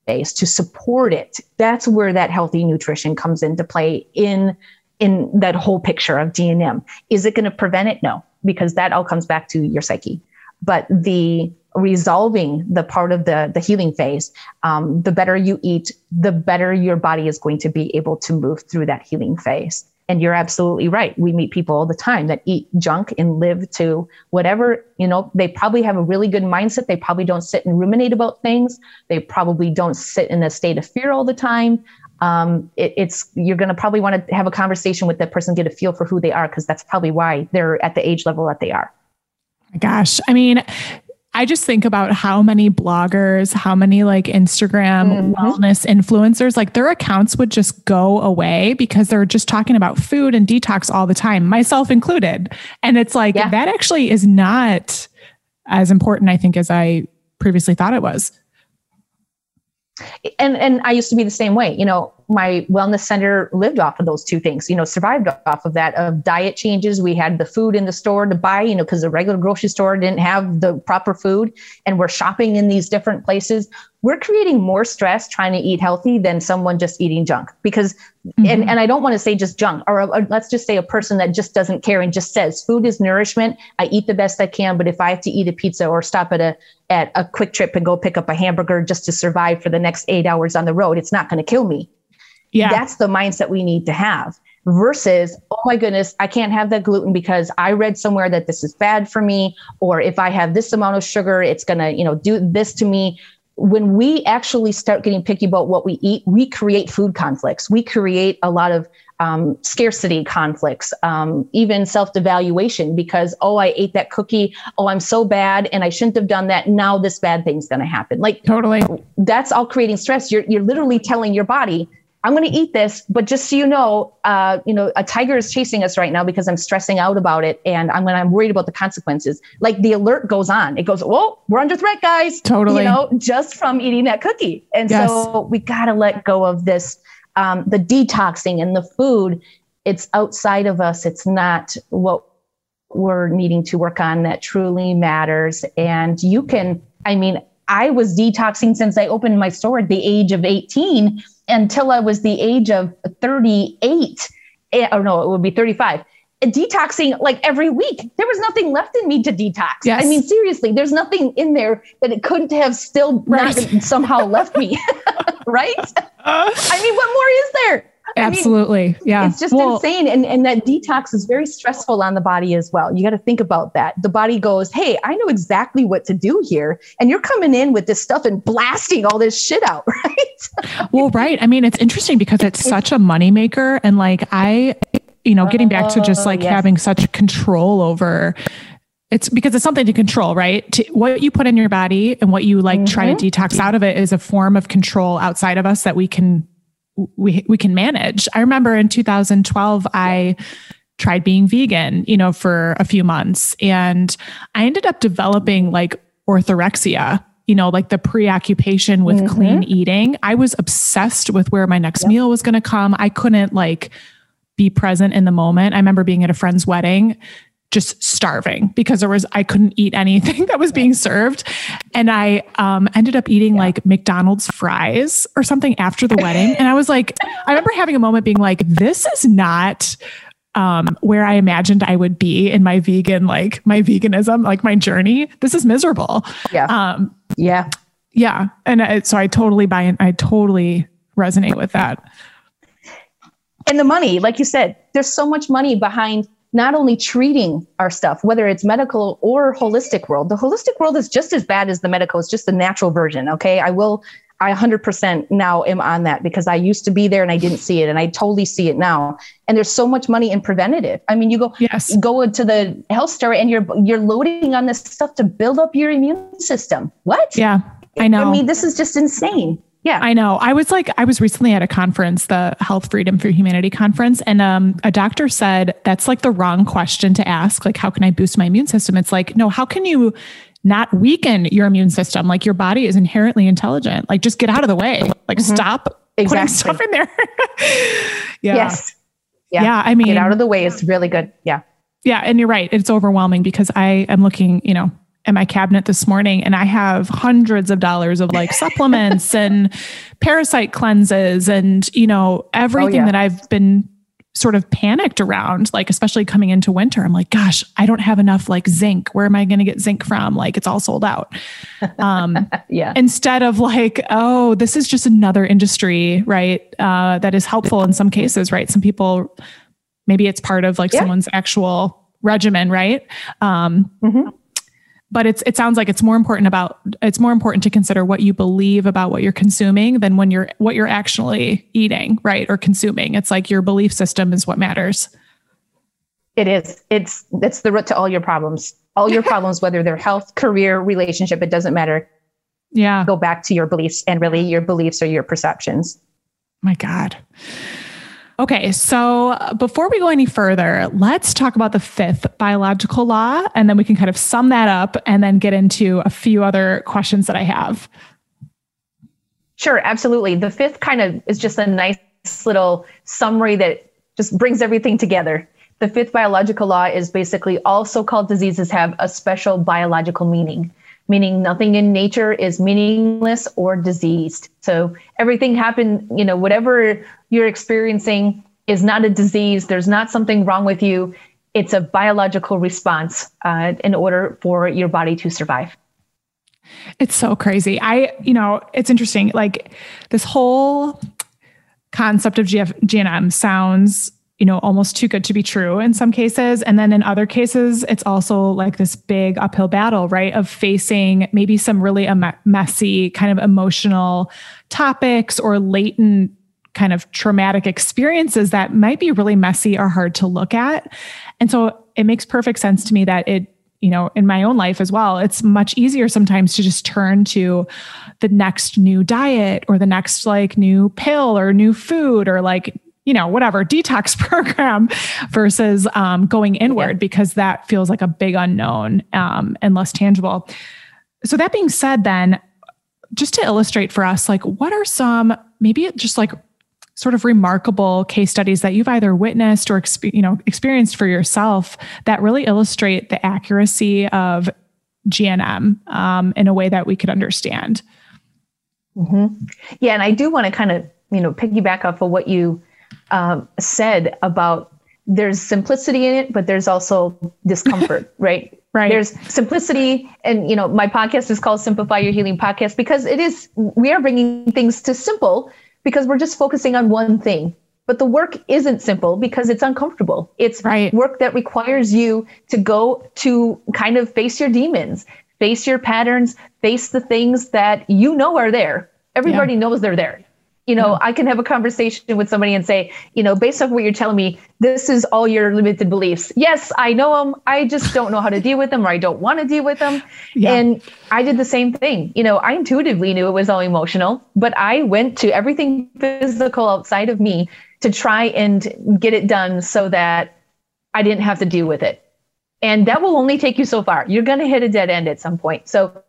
phase, to support it. That's where that healthy nutrition comes into play in in that whole picture of GNM. Is it going to prevent it? No, because that all comes back to your psyche. But the resolving the part of the the healing phase um, the better you eat the better your body is going to be able to move through that healing phase. And you're absolutely right. We meet people all the time that eat junk and live to whatever you know they probably have a really good mindset. They probably don't sit and ruminate about things. They probably don't sit in a state of fear all the time. Um, it, it's you're going to probably want to have a conversation with that person get a feel for who they are because that's probably why they're at the age level that they are. Gosh. I mean I just think about how many bloggers, how many like Instagram mm-hmm. wellness influencers, like their accounts would just go away because they're just talking about food and detox all the time, myself included. And it's like yeah. that actually is not as important, I think, as I previously thought it was. And and I used to be the same way. You know, my wellness center lived off of those two things, you know, survived off of that of diet changes. We had the food in the store to buy, you know, because the regular grocery store didn't have the proper food and we're shopping in these different places we're creating more stress trying to eat healthy than someone just eating junk because mm-hmm. and, and i don't want to say just junk or, or, let's just say a person that just doesn't care and just says food is nourishment i eat the best i can but if i have to eat a pizza or stop at a at a QuikTrip and go pick up a hamburger just to survive for the next eight hours on the road it's not going to kill me yeah that's the mindset we need to have versus, oh my goodness, I can't have that gluten because I read somewhere that this is bad for me. Or if I have this amount of sugar, it's going to, you know, do this to me. When we actually start getting picky about what we eat, we create food conflicts. We create a lot of um, scarcity conflicts, um, even self devaluation because, oh, I ate that cookie. Oh, I'm so bad and I shouldn't have done that. Now this bad thing's going to happen. Like, totally. That's all creating stress. You're, you're literally telling your body, I'm going to eat this, but just so you know, uh, you know, a tiger is chasing us right now because I'm stressing out about it, and I'm when I'm worried about the consequences. Like the alert goes on, it goes, "Whoa, we're under threat, guys!" Totally, you know, just from eating that cookie. And yes. so we got to let go of this, um, the detoxing and the food. It's outside of us. It's not what we're needing to work on that truly matters. And you can, I mean, I was detoxing since I opened my store at the age of 18 until I was the age of 38. Eh, or no, it would be 35 detoxing like every week. There was nothing left in me to detox. Yes. I mean, seriously, there's nothing in there that it couldn't have still right. somehow left me. right? I mean, what more is there? Absolutely. mean, yeah. It's just well, insane. And, and that detox is very stressful on the body as well. You got to think about that. The body goes, Hey, I know exactly what to do here. And you're coming in with this stuff and blasting all this shit out, right? well, right. I mean, it's interesting because it's such a moneymaker. And like, I, you know, getting back to just like oh, yes. having such control over it's because it's something to control, right? To, what you put in your body and what you like mm-hmm. try to mm-hmm. detox out of it is a form of control outside of us that we can we we can manage. I remember in 2012 I tried being vegan, you know, for a few months and I ended up developing like orthorexia, you know, like the preoccupation with mm-hmm. clean eating. I was obsessed with where my next yep. meal was going to come. I couldn't like be present in the moment. I remember being at a friend's wedding just starving because there was I couldn't eat anything that was being served, and I um, ended up eating yeah. like McDonald's fries or something after the wedding, and I was like, I remember having a moment being like, this is not um, where I imagined I would be in my vegan, like my veganism, like my journey. This is miserable. Yeah. Um, yeah. Yeah. And I, so I totally buy in. I totally resonate with that. And the money, like you said, there's so much money behind not only treating our stuff, whether it's medical or holistic world. The holistic world is just as bad as the medical. It's just the natural version. Okay. I will, I 100% now am on that because I used to be there and I didn't see it. And I totally see it now. And there's so much money in preventative. I mean, you go, yes. go into the health store and you're, you're loading on this stuff to build up your immune system. What? Yeah. I know. I mean, this is just insane. Yeah. I know. I was like, I was recently at a conference, the Health Freedom for Humanity conference, and um, a doctor said that's like the wrong question to ask. Like, how can I boost my immune system? It's like, no, how can you not weaken your immune system? Like, your body is inherently intelligent. Like, just get out of the way. Like, mm-hmm. stop exactly. putting stuff in there. yeah. Yes. Yeah. yeah. I mean, get out of the way is really good. Yeah. Yeah. And you're right. It's overwhelming because I am looking, you know, in my cabinet this morning and I have hundreds of dollars of like supplements and parasite cleanses and, you know, everything oh, yeah. that I've been sort of panicked around, like, especially coming into winter. I'm like, gosh, I don't have enough like zinc. Where am I going to get zinc from? Like, it's all sold out. Um, yeah. Instead of like, oh, this is just another industry, right? Uh, that is helpful in some cases, right? Some people, maybe it's part of like yeah. someone's actual regimen, right? Um, mm-hmm but it's it sounds like it's more important about it's more important to consider what you believe about what you're consuming than when you're what you're actually eating right or consuming. It's like your belief system is what matters. It is. It's it's the root to all your problems. All your problems whether they're health career relationship it doesn't matter. Yeah. Go back to your beliefs and really your beliefs are your perceptions. My god Okay, so before we go any further, let's talk about the fifth biological law, and then we can kind of sum that up and then get into a few other questions that I have. Sure, absolutely. The fifth kind of is just a nice little summary that just brings everything together. The fifth biological law is basically all so called diseases have a special biological meaning meaning nothing in nature is meaningless or diseased. So everything happened, you know, whatever you're experiencing is not a disease. There's not something wrong with you. It's a biological response uh, in order for your body to survive. It's so crazy. I, you know, it's interesting. Like this whole concept of GF, GNM sounds you know, almost too good to be true in some cases. And then in other cases, it's also like this big uphill battle, right? Of facing maybe some really messy, kind of emotional topics or latent kind of traumatic experiences that might be really messy or hard to look at. And so it makes perfect sense to me that it you know, in my own life as well, it's much easier sometimes to just turn to the next new diet or the next like new pill or new food or like you know, whatever detox program versus um, going inward yeah. because that feels like a big unknown um, and less tangible. So, that being said, then, just to illustrate for us, like, what are some maybe just like sort of remarkable case studies that you've either witnessed or you know experienced for yourself that really illustrate the accuracy of GNM um, in a way that we could understand? Mm-hmm. Yeah, and I do want to kind of you know piggyback off of what you um, said about there's simplicity in it, but there's also discomfort, right? Right. There's simplicity, and you know, my podcast is called Simplify Your Healing Podcast because it is we are bringing things to simple because we're just focusing on one thing. But the work isn't simple because it's uncomfortable. It's right. work that requires you to go to kind of face your demons, face your patterns, face the things that you know are there. Everybody yeah. knows they're there you know, yeah. I can have a conversation with somebody and say, you know, based off what you're telling me, this is all your limited beliefs. Yes, I know them. I just don't know how to deal with them or I don't want to deal with them. Yeah. And I did the same thing. You know, I intuitively knew it was all emotional, but I went to everything physical outside of me to try and get it done so that I didn't have to deal with it. And that will only take you so far. You're going to hit a dead end at some point. So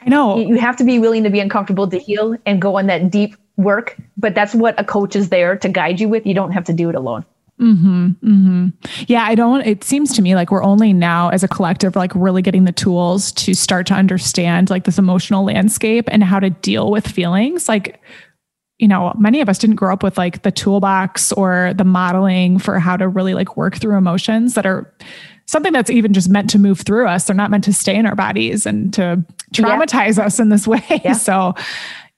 I know you have to be willing to be uncomfortable to heal and go on that deep work, but that's what a coach is there to guide you with. You don't have to do it alone. Mm-hmm, mm-hmm. Yeah, I don't. It seems to me like we're only now, as a collective, like really getting the tools to start to understand like this emotional landscape and how to deal with feelings. Like, you know, many of us didn't grow up with like the toolbox or the modeling for how to really like work through emotions that are something that's even just meant to move through us. They're not meant to stay in our bodies and to traumatize yeah. us in this way. Yeah. So,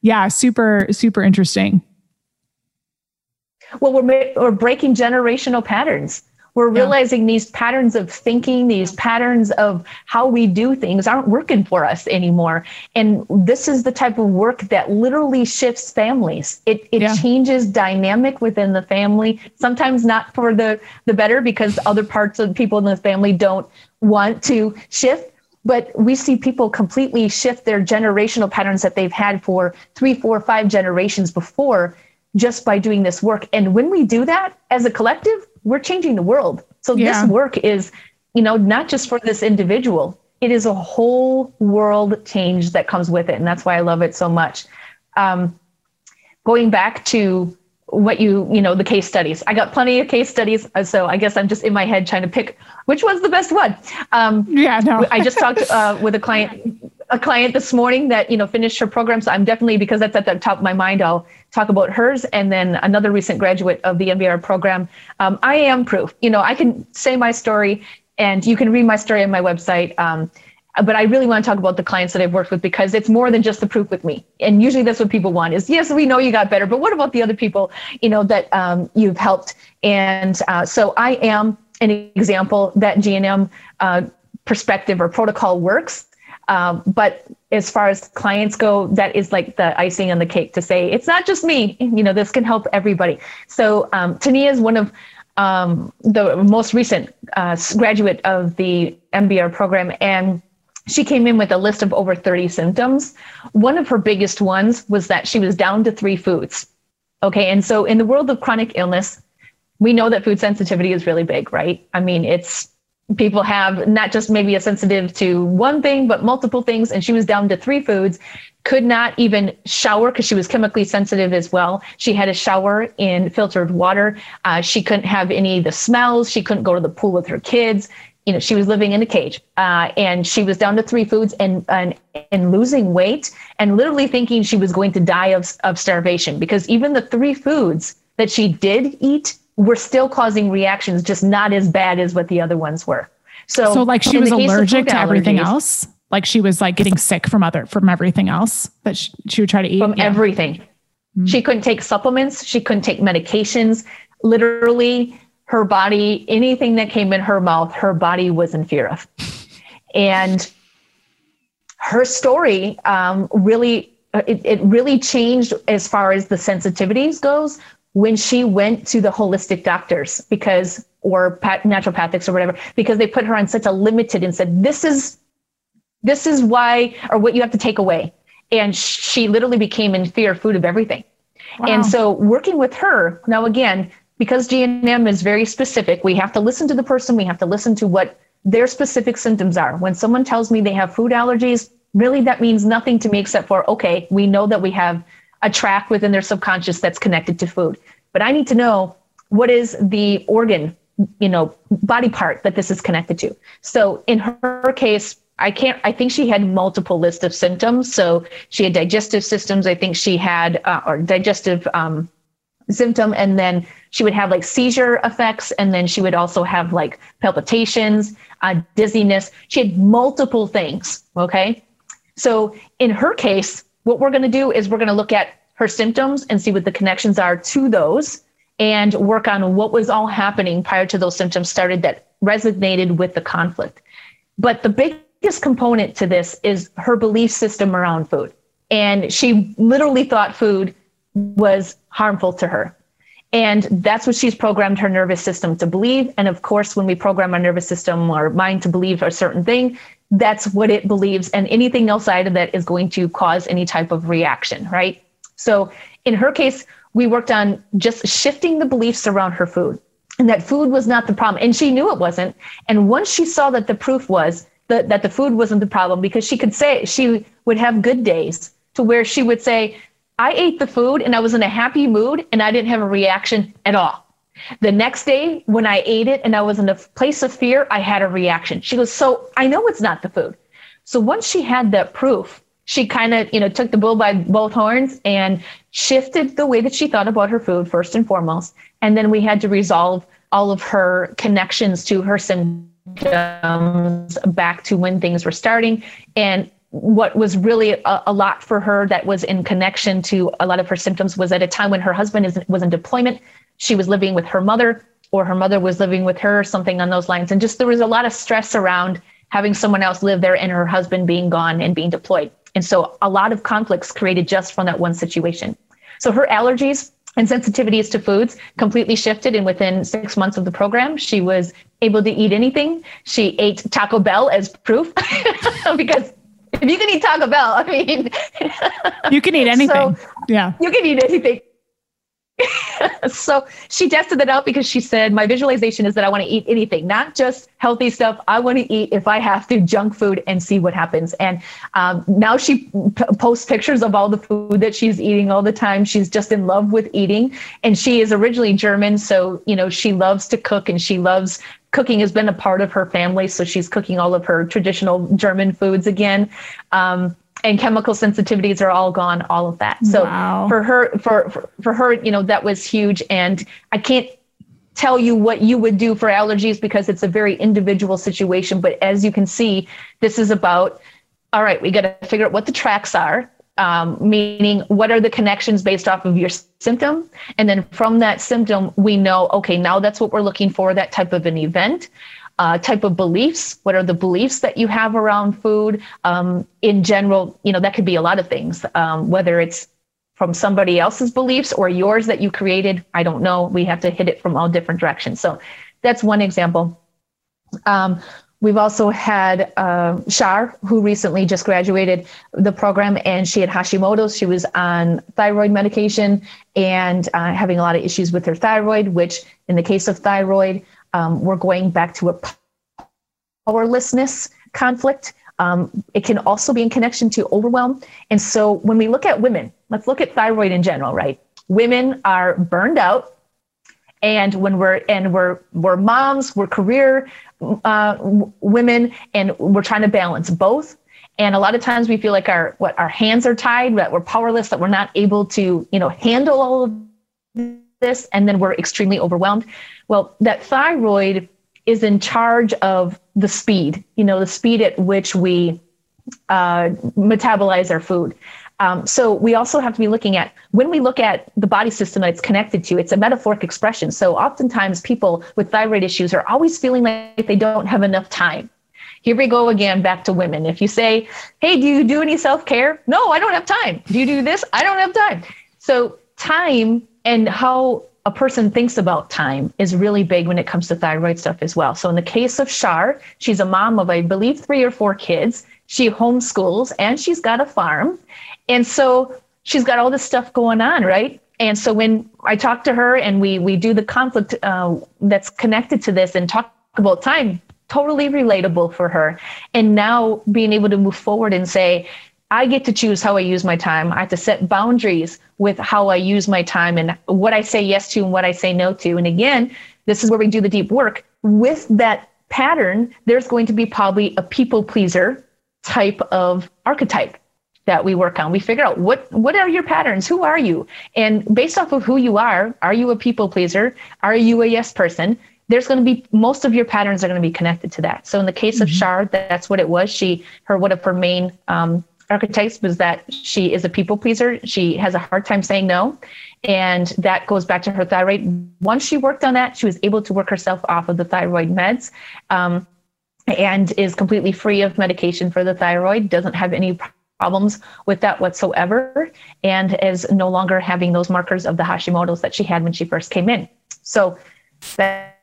yeah, super, super interesting. Well, we're, we're breaking generational patterns. We're realizing yeah. these patterns of thinking, these patterns of how we do things aren't working for us anymore. And this is the type of work that literally shifts families. It, it yeah. changes dynamic within the family, sometimes not for the, the better because other parts of people in the family don't want to shift, but we see people completely shift their generational patterns that they've had for three, four, five generations before just by doing this work. And when we do that as a collective, we're changing the world. So yeah. this work is, you know, not just for this individual, it is a whole world change that comes with it. And that's why I love it so much. Um, going back to what you you know the case studies. I got plenty of case studies uh, so i guess i'm just in my head trying to pick which was the best one. Um, yeah no. I just talked uh, with a client a client this morning that you know finished her program so i'm definitely because that's at the top of my mind i'll talk about hers and then another recent graduate of the mbr program. Um, i am proof. You know i can say my story and you can read my story on my website. Um, but I really want to talk about the clients that I've worked with because it's more than just the proof with me. And usually that's what people want is, yes, we know you got better, but what about the other people, you know, that um, you've helped? And uh, so I am an example that GNM uh, perspective or protocol works. Um, but as far as clients go, that is like the icing on the cake to say, it's not just me, you know, this can help everybody. So um, Tania is one of um, the most recent uh, graduate of the MBR program. And she came in with a list of over 30 symptoms. One of her biggest ones was that she was down to three foods. Okay. And so in the world of chronic illness, we know that food sensitivity is really big, right? I mean, it's people have not just maybe a sensitive to one thing, but multiple things. And she was down to three foods, could not even shower because she was chemically sensitive as well. She had a shower in filtered water. Uh, she couldn't have any of the smells. She couldn't go to the pool with her kids you know, she was living in a cage uh, and she was down to three foods and, and, and losing weight and literally thinking she was going to die of, of starvation because even the three foods that she did eat were still causing reactions, just not as bad as what the other ones were. So, so like she was allergic to everything else. Like she was like getting sick from other, from everything else that she, she would try to eat. From yeah. everything. Mm-hmm. She couldn't take supplements. She couldn't take medications. Literally her body, anything that came in her mouth, her body was in fear of. And her story um, really, it, it really changed as far as the sensitivities goes when she went to the holistic doctors because or pat, naturopathics or whatever because they put her on such a limited and said this is this is why or what you have to take away and she literally became in fear food of everything wow. and so working with her now again because GNM is very specific we have to listen to the person we have to listen to what their specific symptoms are. When someone tells me they have food allergies really that means nothing to me except for okay we know that we have a track within their subconscious that's connected to food. But i need to know what is the organ you know body part that this is connected to. So in her case i can't i think she had multiple list of symptoms. So she had digestive systems. I think she had uh, or digestive um, symptom and then she would have like seizure effects and then she would also have like palpitations uh, dizziness she had multiple things okay so in her case what we're going to do is we're going to look at her symptoms and see what the connections are to those and work on what was all happening prior to those symptoms started that resonated with the conflict. But the biggest component to this is her belief system around food. And she literally thought food was harmful to her. And that's what she's programmed her nervous system to believe. And of course, when we program our nervous system or mind to believe a certain thing, that's what it believes. And anything outside of that is going to cause any type of reaction, right? So in her case, we worked on just shifting the beliefs around her food and that food was not the problem. And she knew it wasn't. And once she saw that the proof was that, that the food wasn't the problem, because she could say she would have good days to where she would say, I ate the food and I was in a happy mood and I didn't have a reaction at all. The next day, when I ate it and I was in a place of fear, I had a reaction. She goes, So I know it's not the food. So once she had that proof, she kind of, you know, took the bull by both horns and shifted the way that she thought about her food first and foremost. And then we had to resolve all of her connections to her symptoms back to when things were starting. And what was really a, a, lot for her that was in connection to a lot of her symptoms was at a time when her husband is, was in deployment. She was living with her mother, or her mother was living with her, something on those lines. And just there was a lot of stress around having someone else live there and her husband being gone and being deployed. And so a lot of conflicts created just from that one situation. So her allergies and sensitivities to foods completely shifted. And within six months of the program, she was able to eat anything. She ate Taco Bell as proof because if you can eat Taco Bell, I mean, you can eat anything. So yeah. You can eat anything. so she tested it out because she said, My visualization is that I want to eat anything, not just healthy stuff. I want to eat, if I have to, junk food and see what happens. And um, now she p- posts pictures of all the food that she's eating all the time. She's just in love with eating. And she is originally German. So, you know, she loves to cook and she loves cooking has been a part of her family. So she's cooking all of her traditional German foods again. Um, and chemical sensitivities are all gone all of that so wow. for her for, for for her you know that was huge and i can't tell you what you would do for allergies because it's a very individual situation but as you can see this is about all right we got to figure out what the tracks are um, meaning what are the connections based off of your symptom and then from that symptom we know okay now that's what we're looking for that type of an event uh, type of beliefs. What are the beliefs that you have around food? Um, in general, you know, that could be a lot of things, um, whether it's from somebody else's beliefs or yours that you created. I don't know. We have to hit it from all different directions. So that's one example. Um, we've also had uh, Shar, who recently just graduated the program, and she had Hashimoto's. She was on thyroid medication and uh, having a lot of issues with her thyroid, which, in the case of thyroid, um, we're going back to a powerlessness conflict. Um, it can also be in connection to overwhelm. And so when we look at women, let's look at thyroid in general, right? Women are burned out. And when we're and we're we're moms, we're career uh, women, and we're trying to balance both. And a lot of times we feel like our what our hands are tied, that we're powerless, that we're not able to you know handle all of this, and then we're extremely overwhelmed. Well, that thyroid is in charge of the speed, you know, the speed at which we uh, metabolize our food. Um, so we also have to be looking at when we look at the body system that it's connected to, it's a metaphoric expression. So oftentimes people with thyroid issues are always feeling like they don't have enough time. Here we go again back to women. If you say, Hey, do you do any self care? No, I don't have time. Do you do this? I don't have time. So time and how a person thinks about time is really big when it comes to thyroid stuff as well. So in the case of Shar, she's a mom of, I believe, three or four kids. She homeschools and she's got a farm. And so she's got all this stuff going on, right? And so when I talk to her and we we do the conflict uh, that's connected to this and talk about time, totally relatable for her. And now being able to move forward and say, I get to choose how I use my time. I have to set boundaries with how I use my time and what I say yes to and what I say no to. And again, this is where we do the deep work. With that pattern, there's going to be probably a people pleaser type of archetype that we work on. We figure out what what are your patterns? Who are you? And based off of who you are, are you a people pleaser? Are you a yes person? There's going to be most of your patterns are going to be connected to that. So in the case mm-hmm. of Shar, that's what it was. She her one of her main um, archetypes was that she is a people pleaser. She has a hard time saying no. And that goes back to her thyroid. Once she worked on that, she was able to work herself off of the thyroid meds. Um, and is completely free of medication for the thyroid, doesn't have any problems with that whatsoever, and is no longer having those markers of the Hashimoto's that she had when she first came in. So that,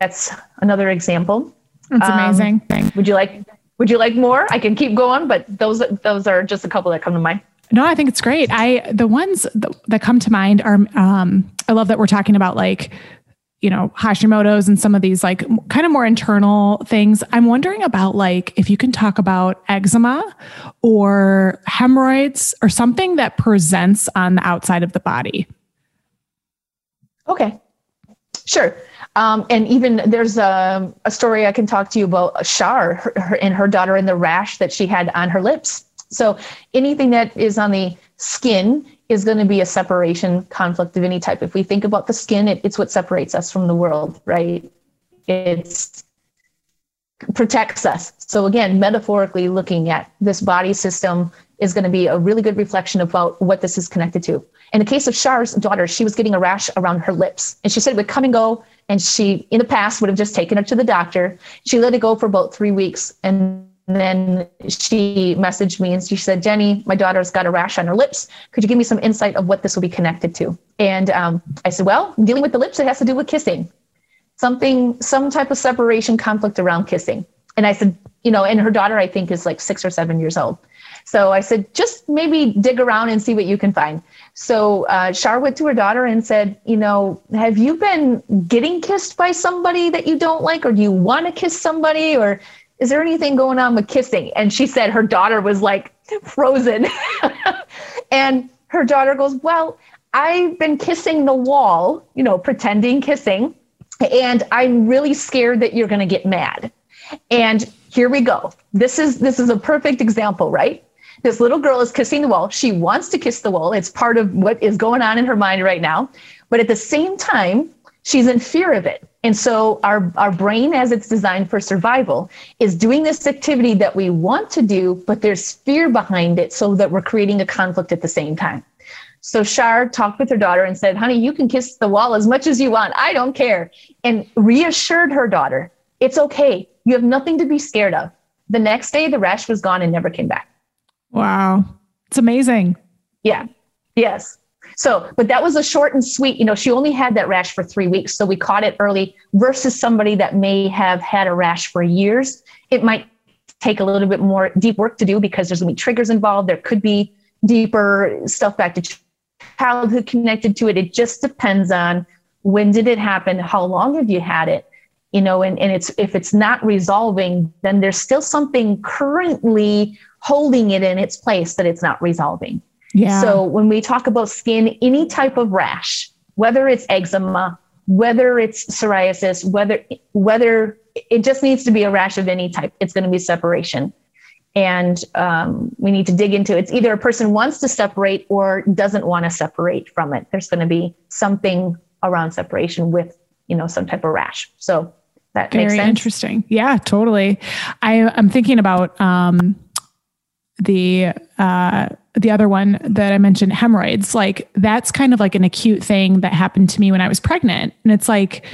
that's another example. That's amazing. Um, would you like would you like more? I can keep going, but those those are just a couple that come to mind. No, I think it's great. I the ones that come to mind are um, I love that we're talking about like you know, Hashimoto's and some of these like kind of more internal things. I'm wondering about like if you can talk about eczema or hemorrhoids or something that presents on the outside of the body. Okay, sure. Um, and even there's a, a, story I can talk to you about Shar her, her, and her daughter and the rash that she had on her lips. So anything that is on the skin is going to be a separation conflict of any type. If we think about the skin, it, it's what separates us from the world, right? It's protects us. So again, metaphorically looking at this body system is going to be a really good reflection about what this is connected to. In the case of Shar's daughter, she was getting a rash around her lips, and she said it would come and go. And she, in the past, would have just taken her to the doctor. She let it go for about three weeks, and then she messaged me and she said, Jenny, my daughter's got a rash on her lips. Could you give me some insight of what this will be connected to? And um, I said, Well, dealing with the lips, it has to do with kissing, something, some type of separation conflict around kissing. And I said, You know, and her daughter, I think, is like six or seven years old. So I said, just maybe dig around and see what you can find. So uh, Shar went to her daughter and said, you know, have you been getting kissed by somebody that you don't like, or do you want to kiss somebody, or is there anything going on with kissing? And she said her daughter was like frozen. and her daughter goes, Well, I've been kissing the wall, you know, pretending kissing. And I'm really scared that you're going to get mad. And here we go. This is this is a perfect example, right? This little girl is kissing the wall. She wants to kiss the wall. It's part of what is going on in her mind right now. But at the same time, she's in fear of it. And so our, our brain, as it's designed for survival, is doing this activity that we want to do, but there's fear behind it so that we're creating a conflict at the same time. So Shar talked with her daughter and said, honey, you can kiss the wall as much as you want. I don't care. And reassured her daughter, it's okay. You have nothing to be scared of. The next day, the rash was gone and never came back. Wow. It's amazing. Yeah. Yes. So, but that was a short and sweet, you know, she only had that rash for three weeks. So we caught it early versus somebody that may have had a rash for years. It might take a little bit more deep work to do because there's going to be triggers involved. There could be deeper stuff back to childhood connected to it. It just depends on when did it happen? How long have you had it? You know, and, and it's if it's not resolving, then there's still something currently holding it in its place that it's not resolving. Yeah. So when we talk about skin, any type of rash, whether it's eczema, whether it's psoriasis, whether whether it just needs to be a rash of any type, it's going to be separation. And um, we need to dig into it. it's either a person wants to separate or doesn't want to separate from it. There's going to be something around separation with you know some type of rash. So that makes sense. very interesting. Yeah, totally. I, I'm thinking about um, the uh, the other one that I mentioned, hemorrhoids, like that's kind of like an acute thing that happened to me when I was pregnant. And it's like,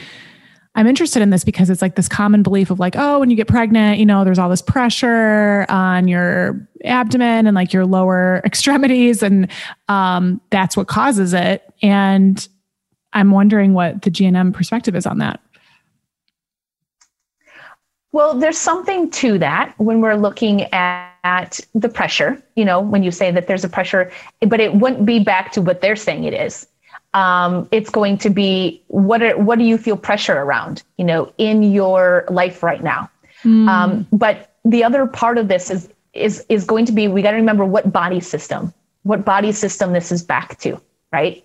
I'm interested in this because it's like this common belief of like, oh, when you get pregnant, you know, there's all this pressure on your abdomen and like your lower extremities, and um, that's what causes it. And I'm wondering what the GNM perspective is on that. Well, there's something to that when we're looking at, at, the pressure, you know, when you say that there's a pressure, but it wouldn't be back to what they're saying it is. Um, it's going to be what are, what do you feel pressure around, you know, in your life right now? Mm. Um, but the other part of this is is is going to be we got to remember what body system, what body system this is back to, right?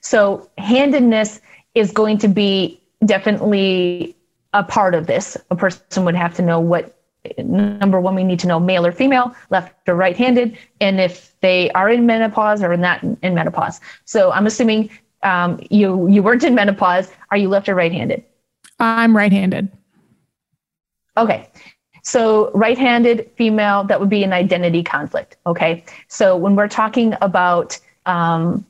So handedness is going to be definitely a part of this. A person would have to know what number one, we need to know male or female, left or right handed, and if they are in menopause or not in menopause. So I'm assuming um, you you weren't in menopause. Are you left or right handed? I'm right handed. Okay. So right handed female, that would be an identity conflict. Okay. So when we're talking about um,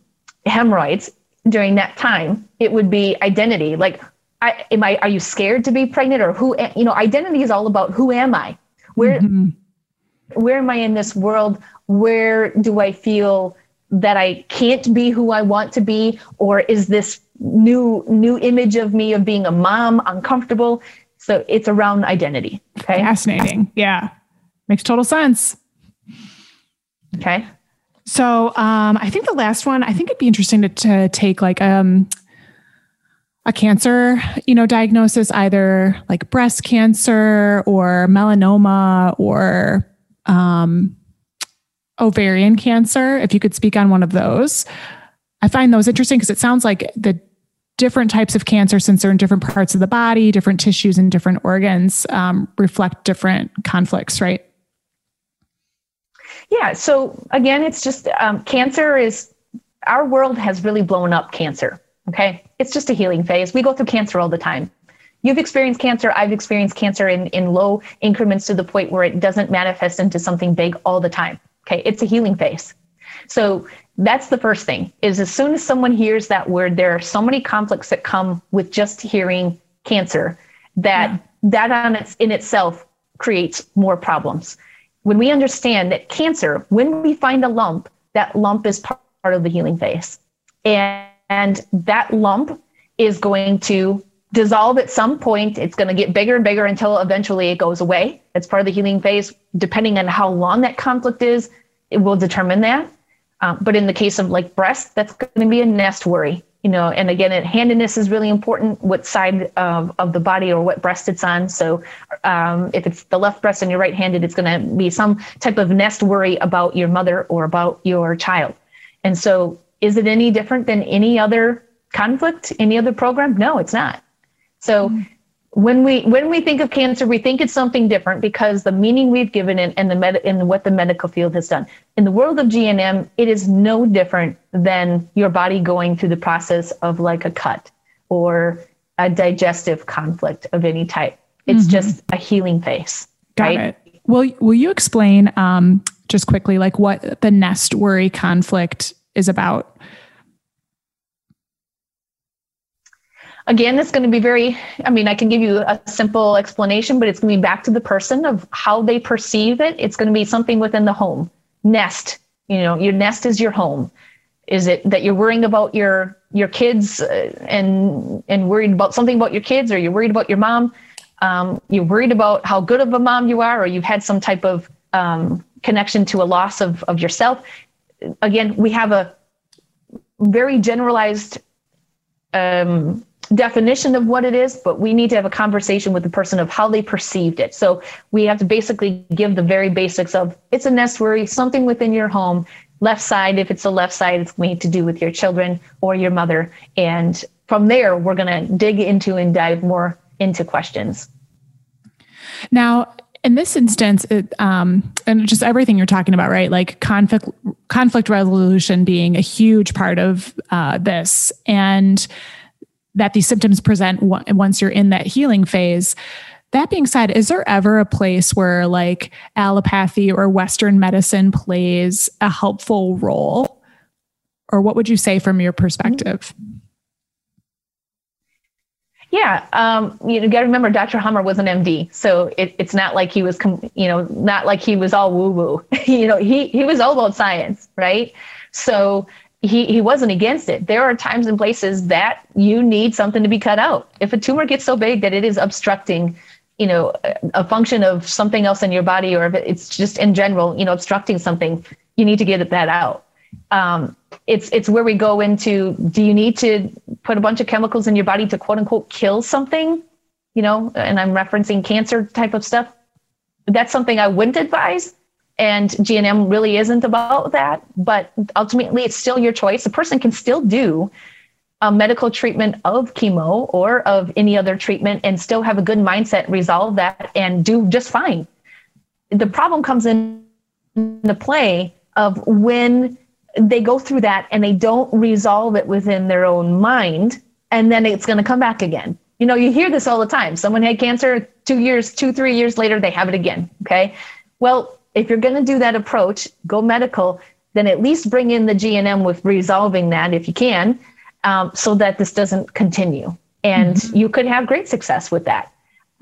hemorrhoids during that time, it would be identity. Like I, am I, are you scared to be pregnant or who, you know, identity is all about who am I? Where, mm-hmm. where am I in this world? Where do I feel that I can't be who I want to be? Or is this new, new image of me of being a mom uncomfortable? So it's around identity. Okay. Fascinating. Yeah. Makes total sense. Okay. So um, I think the last one, I think it'd be interesting to, to take like um, a cancer, you know, diagnosis, either like breast cancer or melanoma or um, ovarian cancer, if you could speak on one of those. I find those interesting because it sounds like the different types of cancer, since they're in different parts of the body, different tissues, and different organs, um, reflect different conflicts, right? Yeah. So again, it's just um, cancer is our world has really blown up cancer. Okay. It's just a healing phase. We go through cancer all the time. You've experienced cancer. I've experienced cancer in, in low increments to the point where it doesn't manifest into something big all the time. Okay. It's a healing phase. So that's the first thing is as soon as someone hears that word, there are so many conflicts that come with just hearing cancer that yeah. that on its in itself creates more problems. When we understand that cancer, when we find a lump, that lump is part of the healing phase. And and that lump is going to dissolve at some point. It's going to get bigger and bigger until eventually it goes away. It's part of the healing phase. Depending on how long that conflict is, it will determine that. Um, but in the case of like breast, that's going to be a nest worry, you know. And again, it, handedness is really important. What side of, of the body or what breast it's on. So um, if it's the left breast and you're right-handed, it's going to be some type of nest worry about your mother or about your child. And so is it any different than any other conflict, any other program? No, it's not. So mm-hmm. when we when we think of cancer, we think it's something different because the meaning we've given it and the med- and what the medical field has done. In the world of GNM, it is no different than your body going through the process of like a cut or a digestive conflict of any type. It's mm-hmm. just a healing phase. Got right? it. Will Will you explain um, just quickly, like what the nest worry conflict is about? Again, it's going to be very, I mean, I can give you a simple explanation, but it's going to be back to the person of how they perceive it. It's going to be something within the home. Nest, you know, your nest is your home. Is it that you're worrying about your your kids uh, and and worried about something about your kids, or you're worried about your mom? Um, you're worried about how good of a mom you are, or you've had some type of um, connection to a loss of, of yourself again, we have a very generalized um, definition of what it is, but we need to have a conversation with the person of how they perceived it. So we have to basically give the very basics of it's a nest worry, something within your home. Left side, if it's the left side, it's going to do with your children or your mother. And from there, we're going to dig into and dive more into questions. Now, in this instance, it, um, and just everything you're talking about, right? Like conflict, conflict resolution being a huge part of uh, this, and that these symptoms present once you're in that healing phase. That being said, is there ever a place where like allopathy or Western medicine plays a helpful role? Or what would you say from your perspective? Yeah, um, you got to remember, Dr. Hamer was an MD, so it, it's not like he was, you know, not like he was all woo woo. you know, he he was all about science, right? So he he wasn't against it. There are times and places that you need something to be cut out. If a tumor gets so big that it is obstructing, you know, a function of something else in your body, or if it's just in general, you know, obstructing something, you need to get that out. Um, it's it's where we go into do you need to put a bunch of chemicals in your body to quote unquote kill something? You know and i'm referencing cancer type of stuff. That's something i wouldn't advise and gnm really isn't about that but ultimately it's still your choice. A person can still do a medical treatment of chemo or of any other treatment and still have a good mindset resolve that and do just fine. The problem comes in the play of when they go through that and they don't resolve it within their own mind and then it's going to come back again. You know you hear this all the time. Someone had cancer two years two three years later they have it again okay? Well if you're going to do that approach go medical then at least bring in the gnm with resolving that if you can um, so that this doesn't continue. And mm-hmm. you could have great success with that.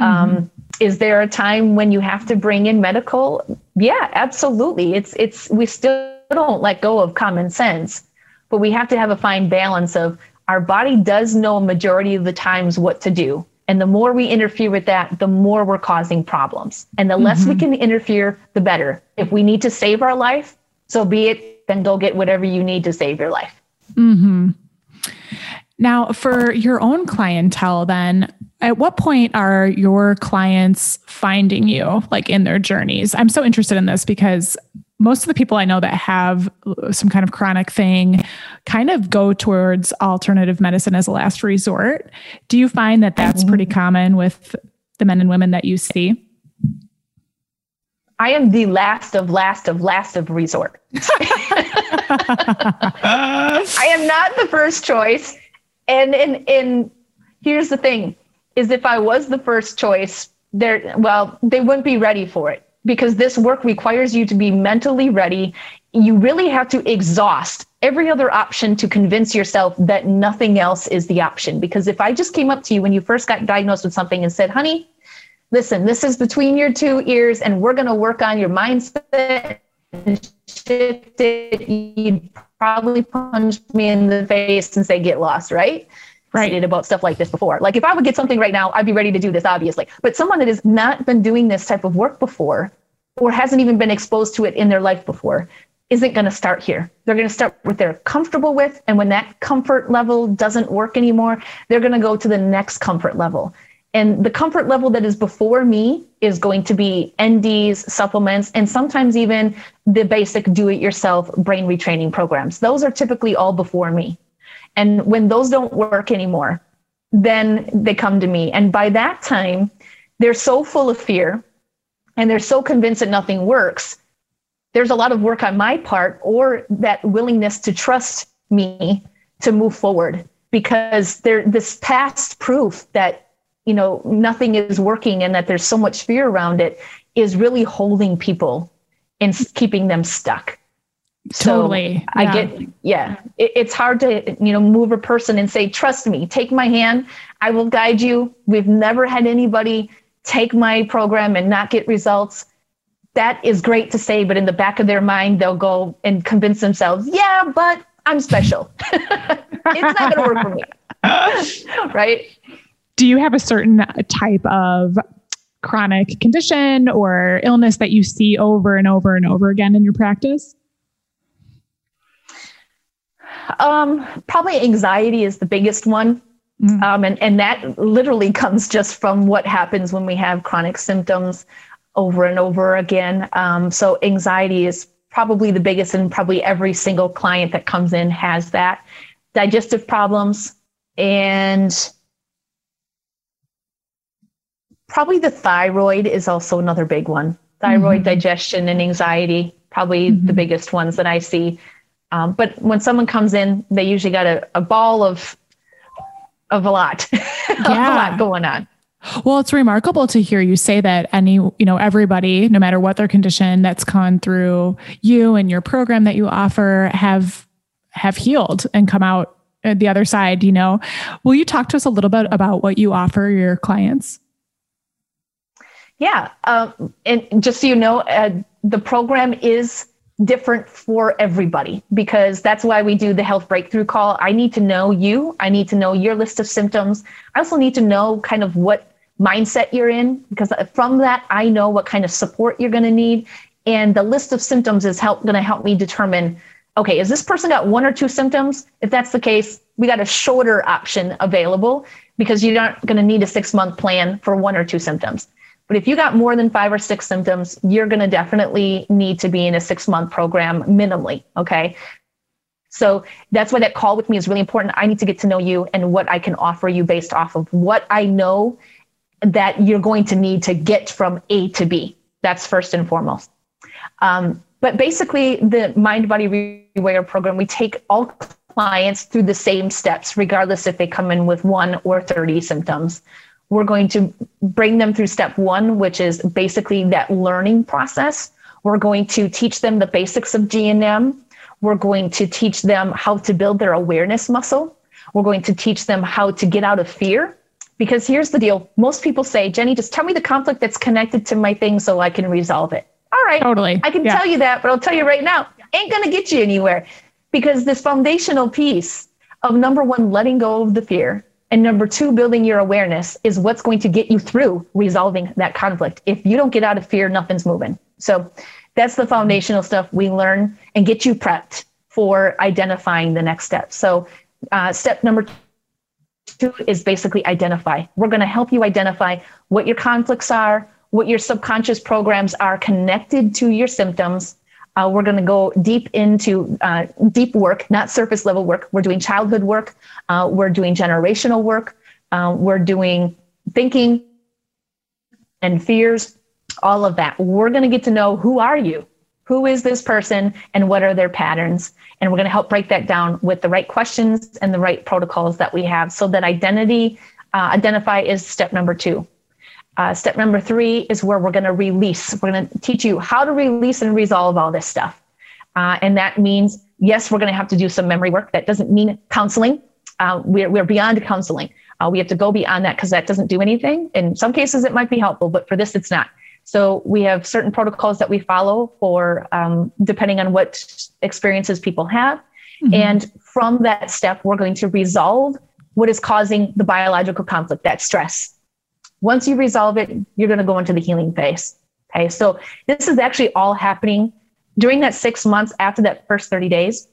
Mm-hmm. um, is there a time when you have to bring in medical? Yeah absolutely. It's it's we still don't let go of common sense, but we have to have a fine balance of our body does know a majority of the times what to do. And the more we interfere with that, the more we're causing problems. And the mm-hmm. less we mm-hmm. can interfere, the better. If we need to save our life, so be it, then go get whatever you need to save your life. Mm-hmm. Now, for your own clientele, then, at what point are your clients finding you like in their journeys? I'm so interested in this because most of the people I know that have some kind of chronic thing kind of go towards alternative medicine as a last resort. Do you find that that's pretty mm-hmm. common with the men and women that you see? I am the last of last of last of resort. I am not the first choice. And and and here's the thing is if I was the first choice, there well, they wouldn't be ready for it because this work requires you to be mentally ready. You really have to exhaust every other option to convince yourself that nothing else is the option. Because if I just came up to you when you first got diagnosed with something and said, honey, listen, this is between your two ears, and we're going to work on your mindset and shift it, you'd probably punch me in the face and say, get lost, right? right about stuff like this before. Like if I would get something right now, I'd be ready to do this, obviously. But someone that has not been doing this type of work before or hasn't even been exposed to it in their life before isn't going to start here. They're going to start with they're comfortable with. And when that comfort level doesn't work anymore, they're going to go to the next comfort level. And the comfort level that is before me is going to be NDs, supplements, and sometimes even the basic do it yourself brain retraining programs. Those are typically all before me. And when those don't work anymore, then they come to me. And by that time, they're so full of fear and they're so convinced that nothing works. There's a lot of work on my part or that willingness to trust me to move forward because there this past proof that you know nothing is working and that there's so much fear around it is really holding people and keeping them stuck Totally. So I get, yeah, it, it's hard to, you know, move a person and say, trust me, take my hand. I will guide you. We've never had anybody take my program and not get results. That is great to say, but in the back of their mind, they'll go and convince themselves, yeah, but I'm special. it's not going to work for me. right. Do you have a certain type of chronic condition or illness that you see over and over and over again in your practice? Um, probably anxiety is the biggest one. Mm. Um, and, and that literally comes just from what happens when we have chronic symptoms over and over again. Um, so anxiety is probably the biggest, and probably every single client that comes in has that. Digestive problems and probably the thyroid is also another big one. Thyroid, mm-hmm. digestion, and anxiety, probably mm-hmm. the biggest ones that I see. Um, but when someone comes in, they usually got a, a ball of of a lot, yeah. a lot going on. Well, it's remarkable to hear you say that any, you know, everybody, no matter what their condition that's gone through you and your program that you offer have have healed and come out the other side, you know. Will you talk to us a little bit about what you offer your clients? Yeah. Um, and just so you know, uh, the program is different for everybody because that's why we do the health breakthrough call. I need to know you. I need to know your list of symptoms. I also need to know kind of what mindset you're in because from that, I know what kind of support you're going to need. And the list of symptoms is help going to help me determine okay, is this person got one or two symptoms? If that's the case, we got a shorter option available because you're not going to need a six month plan for one or two symptoms. But if you got more than five or six symptoms, you're going to definitely need to be in a six month program minimally. Okay. So that's why that call with me is really important. I need to get to know you and what I can offer you based off of what I know that you're going to need to get from A to B. That's first and foremost. Um, but basically, the Mind Body Rewire program, we take all clients through the same steps, regardless if they come in with one or 30 symptoms. We're going to bring them through step one, which is basically that learning process. We're going to teach them the basics of GNM. We're going to teach them how to build their awareness muscle. We're going to teach them how to get out of fear. Because here's the deal most people say, Jenny, just tell me the conflict that's connected to my thing so I can resolve it. All right. Totally. I can yeah. tell you that, but I'll tell you right now, ain't going to get you anywhere because this foundational piece of number one, letting go of the fear, and number two, building your awareness is what's going to get you through resolving that conflict. If you don't get out of fear, nothing's moving. So that's the foundational stuff we learn and get you prepped for identifying the next step. So, uh, step number two is basically identify. We're going to help you identify what your conflicts are, what your subconscious programs are connected to your symptoms, uh, we're going to go deep into uh, deep work, not surface level work. We're doing childhood work. Uh, we're doing generational work. Uh, we're doing thinking and fears, all of that. We're going to get to know who are you? Who is this person and what are their patterns? And we're going to help break that down with the right questions and the right protocols that we have so that identity, uh, identify is step number two. Uh, step number three is where we're going to release. We're going to teach you how to release and resolve all this stuff. Uh, and that means, yes, we're going to have to do some memory work. That doesn't mean counseling. Uh, we're, we're beyond counseling. Uh, we have to go beyond that because that doesn't do anything. In some cases, it might be helpful, but for this, it's not. So we have certain protocols that we follow for um, depending on what experiences people have. Mm-hmm. And from that step, we're going to resolve what is causing the biological conflict, that stress, once you resolve it, you're going to go into the healing phase. Okay. So this is actually all happening during that six months after that first 30 days.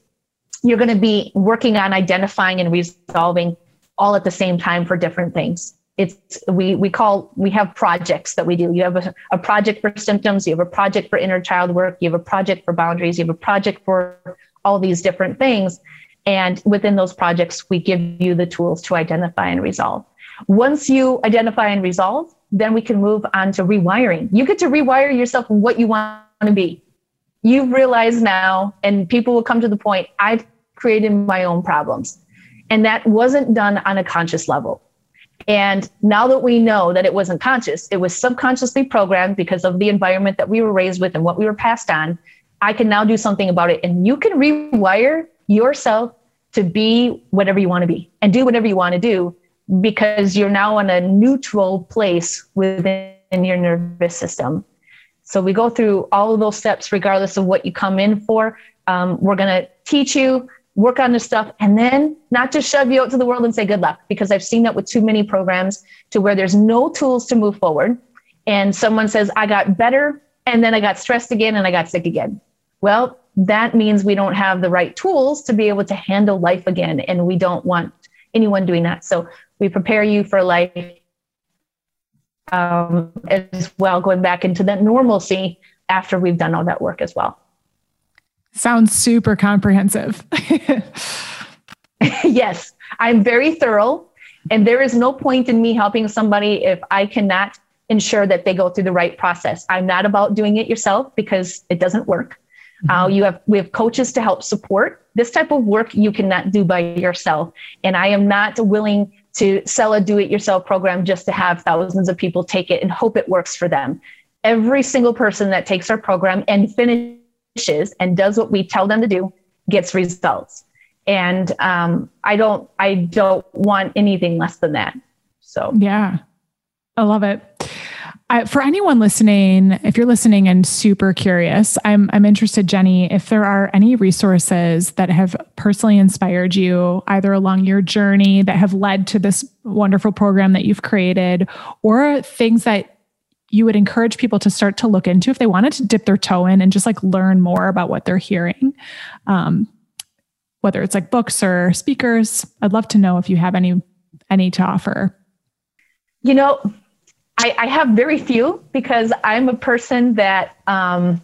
You're going to be working on identifying and resolving all at the same time for different things. It's we we call we have projects that we do. You have a, a project for symptoms, you have a project for inner child work, you have a project for boundaries, you have a project for all these different things. And within those projects, we give you the tools to identify and resolve. Once you identify and resolve, then we can move on to rewiring. You get to rewire yourself what you want to be. You've realized now, and people will come to the point, I've created my own problems. And that wasn't done on a conscious level. And now that we know that it wasn't conscious, it was subconsciously programmed because of the environment that we were raised with and what we were passed on. I can now do something about it. And you can rewire yourself to be whatever you want to be and do whatever you want to do because you're now in a neutral place within your nervous system. So we go through all of those steps, regardless of what you come in for. Um, we're going to teach you, work on this stuff, and then not just shove you out to the world and say good luck, because I've seen that with too many programs to where there's no tools to move forward. And someone says, I got better, and then I got stressed again, and I got sick again. Well, that means we don't have the right tools to be able to handle life again. And we don't want anyone doing that. So we prepare you for life um, as well, going back into that normalcy after we've done all that work as well. Sounds super comprehensive. yes, I'm very thorough. And there is no point in me helping somebody if I cannot ensure that they go through the right process. I'm not about doing it yourself because it doesn't work. Mm-hmm. Uh, you have we have coaches to help support this type of work. You cannot do by yourself, and I am not willing to sell a do it yourself program just to have thousands of people take it and hope it works for them. Every single person that takes our program and finishes and does what we tell them to do gets results. And um, I don't, I don't want anything less than that. So yeah, I love it. I, for anyone listening, if you're listening and super curious, I'm I'm interested, Jenny, if there are any resources that have personally inspired you, either along your journey that have led to this wonderful program that you've created, or things that you would encourage people to start to look into if they wanted to dip their toe in and just like learn more about what they're hearing. Um, whether it's like books or speakers, I'd love to know if you have any any to offer. You know, I, I have very few because I'm a person that um,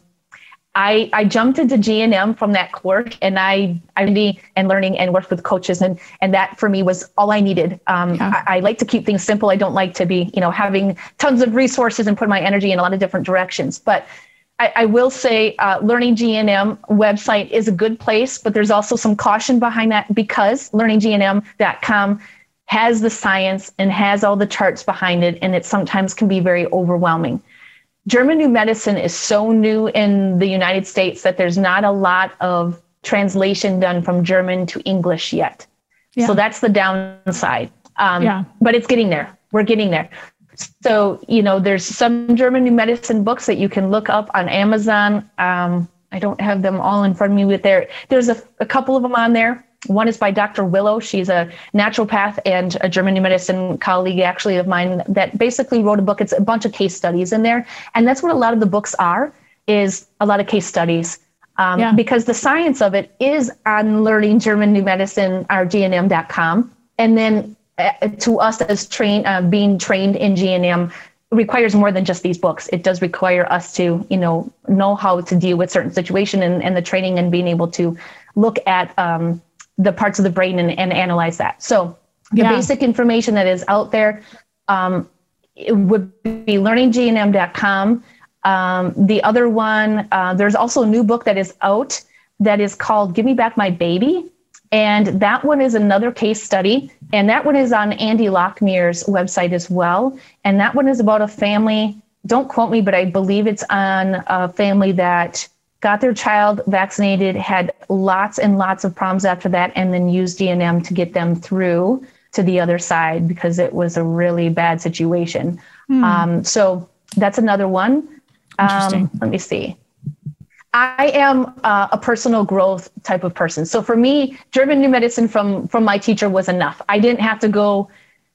I, I jumped into GNM from that course and I I and learning and worked with coaches and and that for me was all I needed. Um, yeah. I, I, like to keep things simple. I don't like to be you know having tons of resources and put my energy in a lot of different directions. But I, I will say uh, Learning GNM website is a good place, but there's also some caution behind that because learninggnm.com has the science and has all the charts behind it, and it sometimes can be very overwhelming. German New Medicine is so new in the United States that there's not a lot of translation done from German to English yet. Yeah. So that's the downside. Um, yeah. But it's getting there. We're getting there. So, you know, there's some German New Medicine books that you can look up on Amazon. Um, I don't have them all in front of me but there. There's a, a couple of them on there. One is by Dr. Willow. She's a naturopath and a German new medicine colleague, actually, of mine, that basically wrote a book. It's a bunch of case studies in there. And that's what a lot of the books are, is a lot of case studies. Um, yeah. Because the science of it is on learning German new medicine, our gnm.com. And then uh, to us as train, uh, being trained in GNM, requires more than just these books. It does require us to, you know, know how to deal with certain situation and, and the training and being able to look at um, the parts of the brain and, and analyze that. So the yeah. basic information that is out there um, it would be learninggnm.com. Um, the other one, uh, there's also a new book that is out that is called Give Me Back My Baby. And that one is another case study. And that one is on Andy Lockmere's website as well. And that one is about a family. Don't quote me, but I believe it's on a family that got their child vaccinated, had lots and lots of problems after that, and then used GNM to get them through to the other side because it was a really bad situation. Hmm. Um, so that's another one. Um, let me see. I am uh, a personal growth type of person. So for me, German New Medicine from from my teacher was enough. I didn't have to go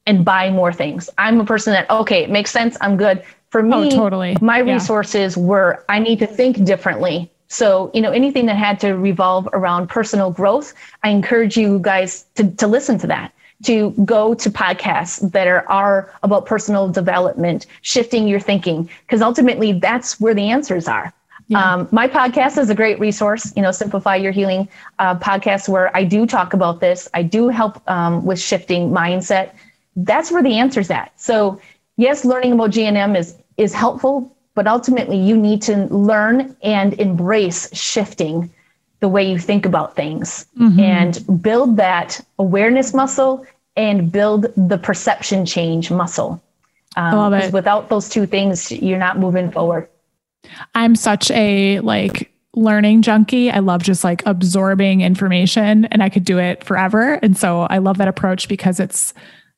and buy more things. I'm a person that okay, it makes sense. I'm good. For me, oh, totally. my yeah. resources were I need to think differently. So, you know, anything that had to revolve around personal growth, I encourage you guys to, to listen to that, to go to podcasts that are, are about personal development, shifting your thinking, because ultimately that's where the answers are. Yeah. Um, my podcast is a great resource, you know, Simplify Your Healing uh, podcast, where I do talk about this. I do help um, with shifting mindset. That's where the answer's at. So, yes, learning about GNM is is helpful, but ultimately, you need to learn and embrace shifting the way you think about things mm-hmm. and build that awareness muscle and build the perception change muscle. Um, because without those two things, you're not moving forward. I'm such a like learning junkie. I love just like absorbing information and I could do it forever. And so I love that approach because it's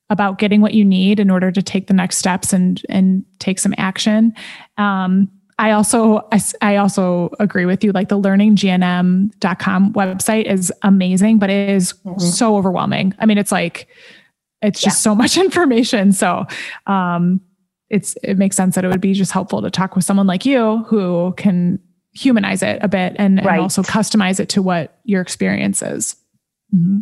about getting what you need in order to take the next steps and and take some action. Um, I also I, I, also agree with you. Like the learninggnm.com website is amazing, but it is mm-hmm. so overwhelming. I mean, it's like it's just yeah. so much information. So um, it's it makes sense that it would be just helpful to talk with someone like you who can humanize it a bit and, right. and also customize it to what your experience is. Mm-hmm.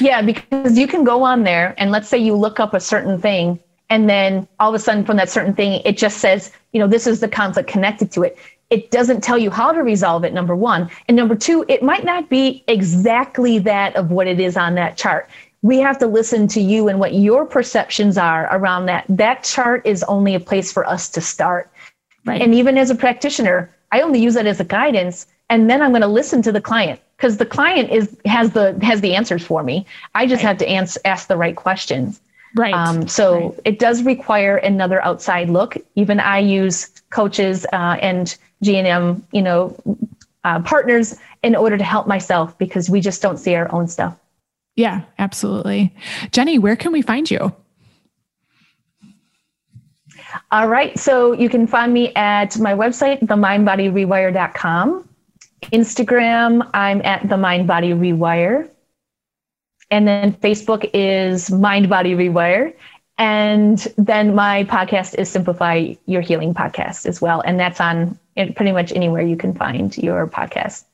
Yeah, because you can go on there and let's say you look up a certain thing and then all of a sudden from that certain thing it just says, you know, this is the conflict connected to it. It doesn't tell you how to resolve it number 1. And number 2, it might not be exactly that of what it is on that chart. We have to listen to you and what your perceptions are around that. That chart is only a place for us to start. Right. And even as a practitioner, I only use that as a guidance and then I'm going to listen to the client because the client is has the has the answers for me. I just right. have to ans- ask the right questions. Right. Um, so right. it does require another outside look. Even I use coaches uh, and GNM, you know, uh, partners in order to help myself because we just don't see our own stuff. Yeah, absolutely. Jenny, where can we find you? All right. So you can find me at my website, themindbodyrewire.com. Instagram, I'm at the Mind Body Rewire. And then Facebook is Mind Body Rewire. And then my podcast is Simplify Your Healing Podcast as well. And that's on pretty much anywhere you can find your podcast.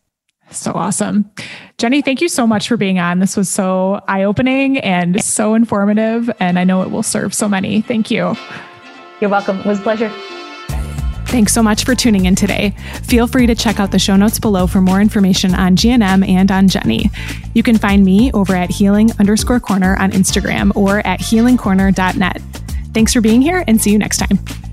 So awesome. Jenny, thank you so much for being on. This was so eye opening and so informative. And I know it will serve so many. Thank you. You're welcome. It was a pleasure. Thanks so much for tuning in today. Feel free to check out the show notes below for more information on GNM and on Jenny. You can find me over at healing underscore corner on Instagram or at healingcorner.net. Thanks for being here and see you next time.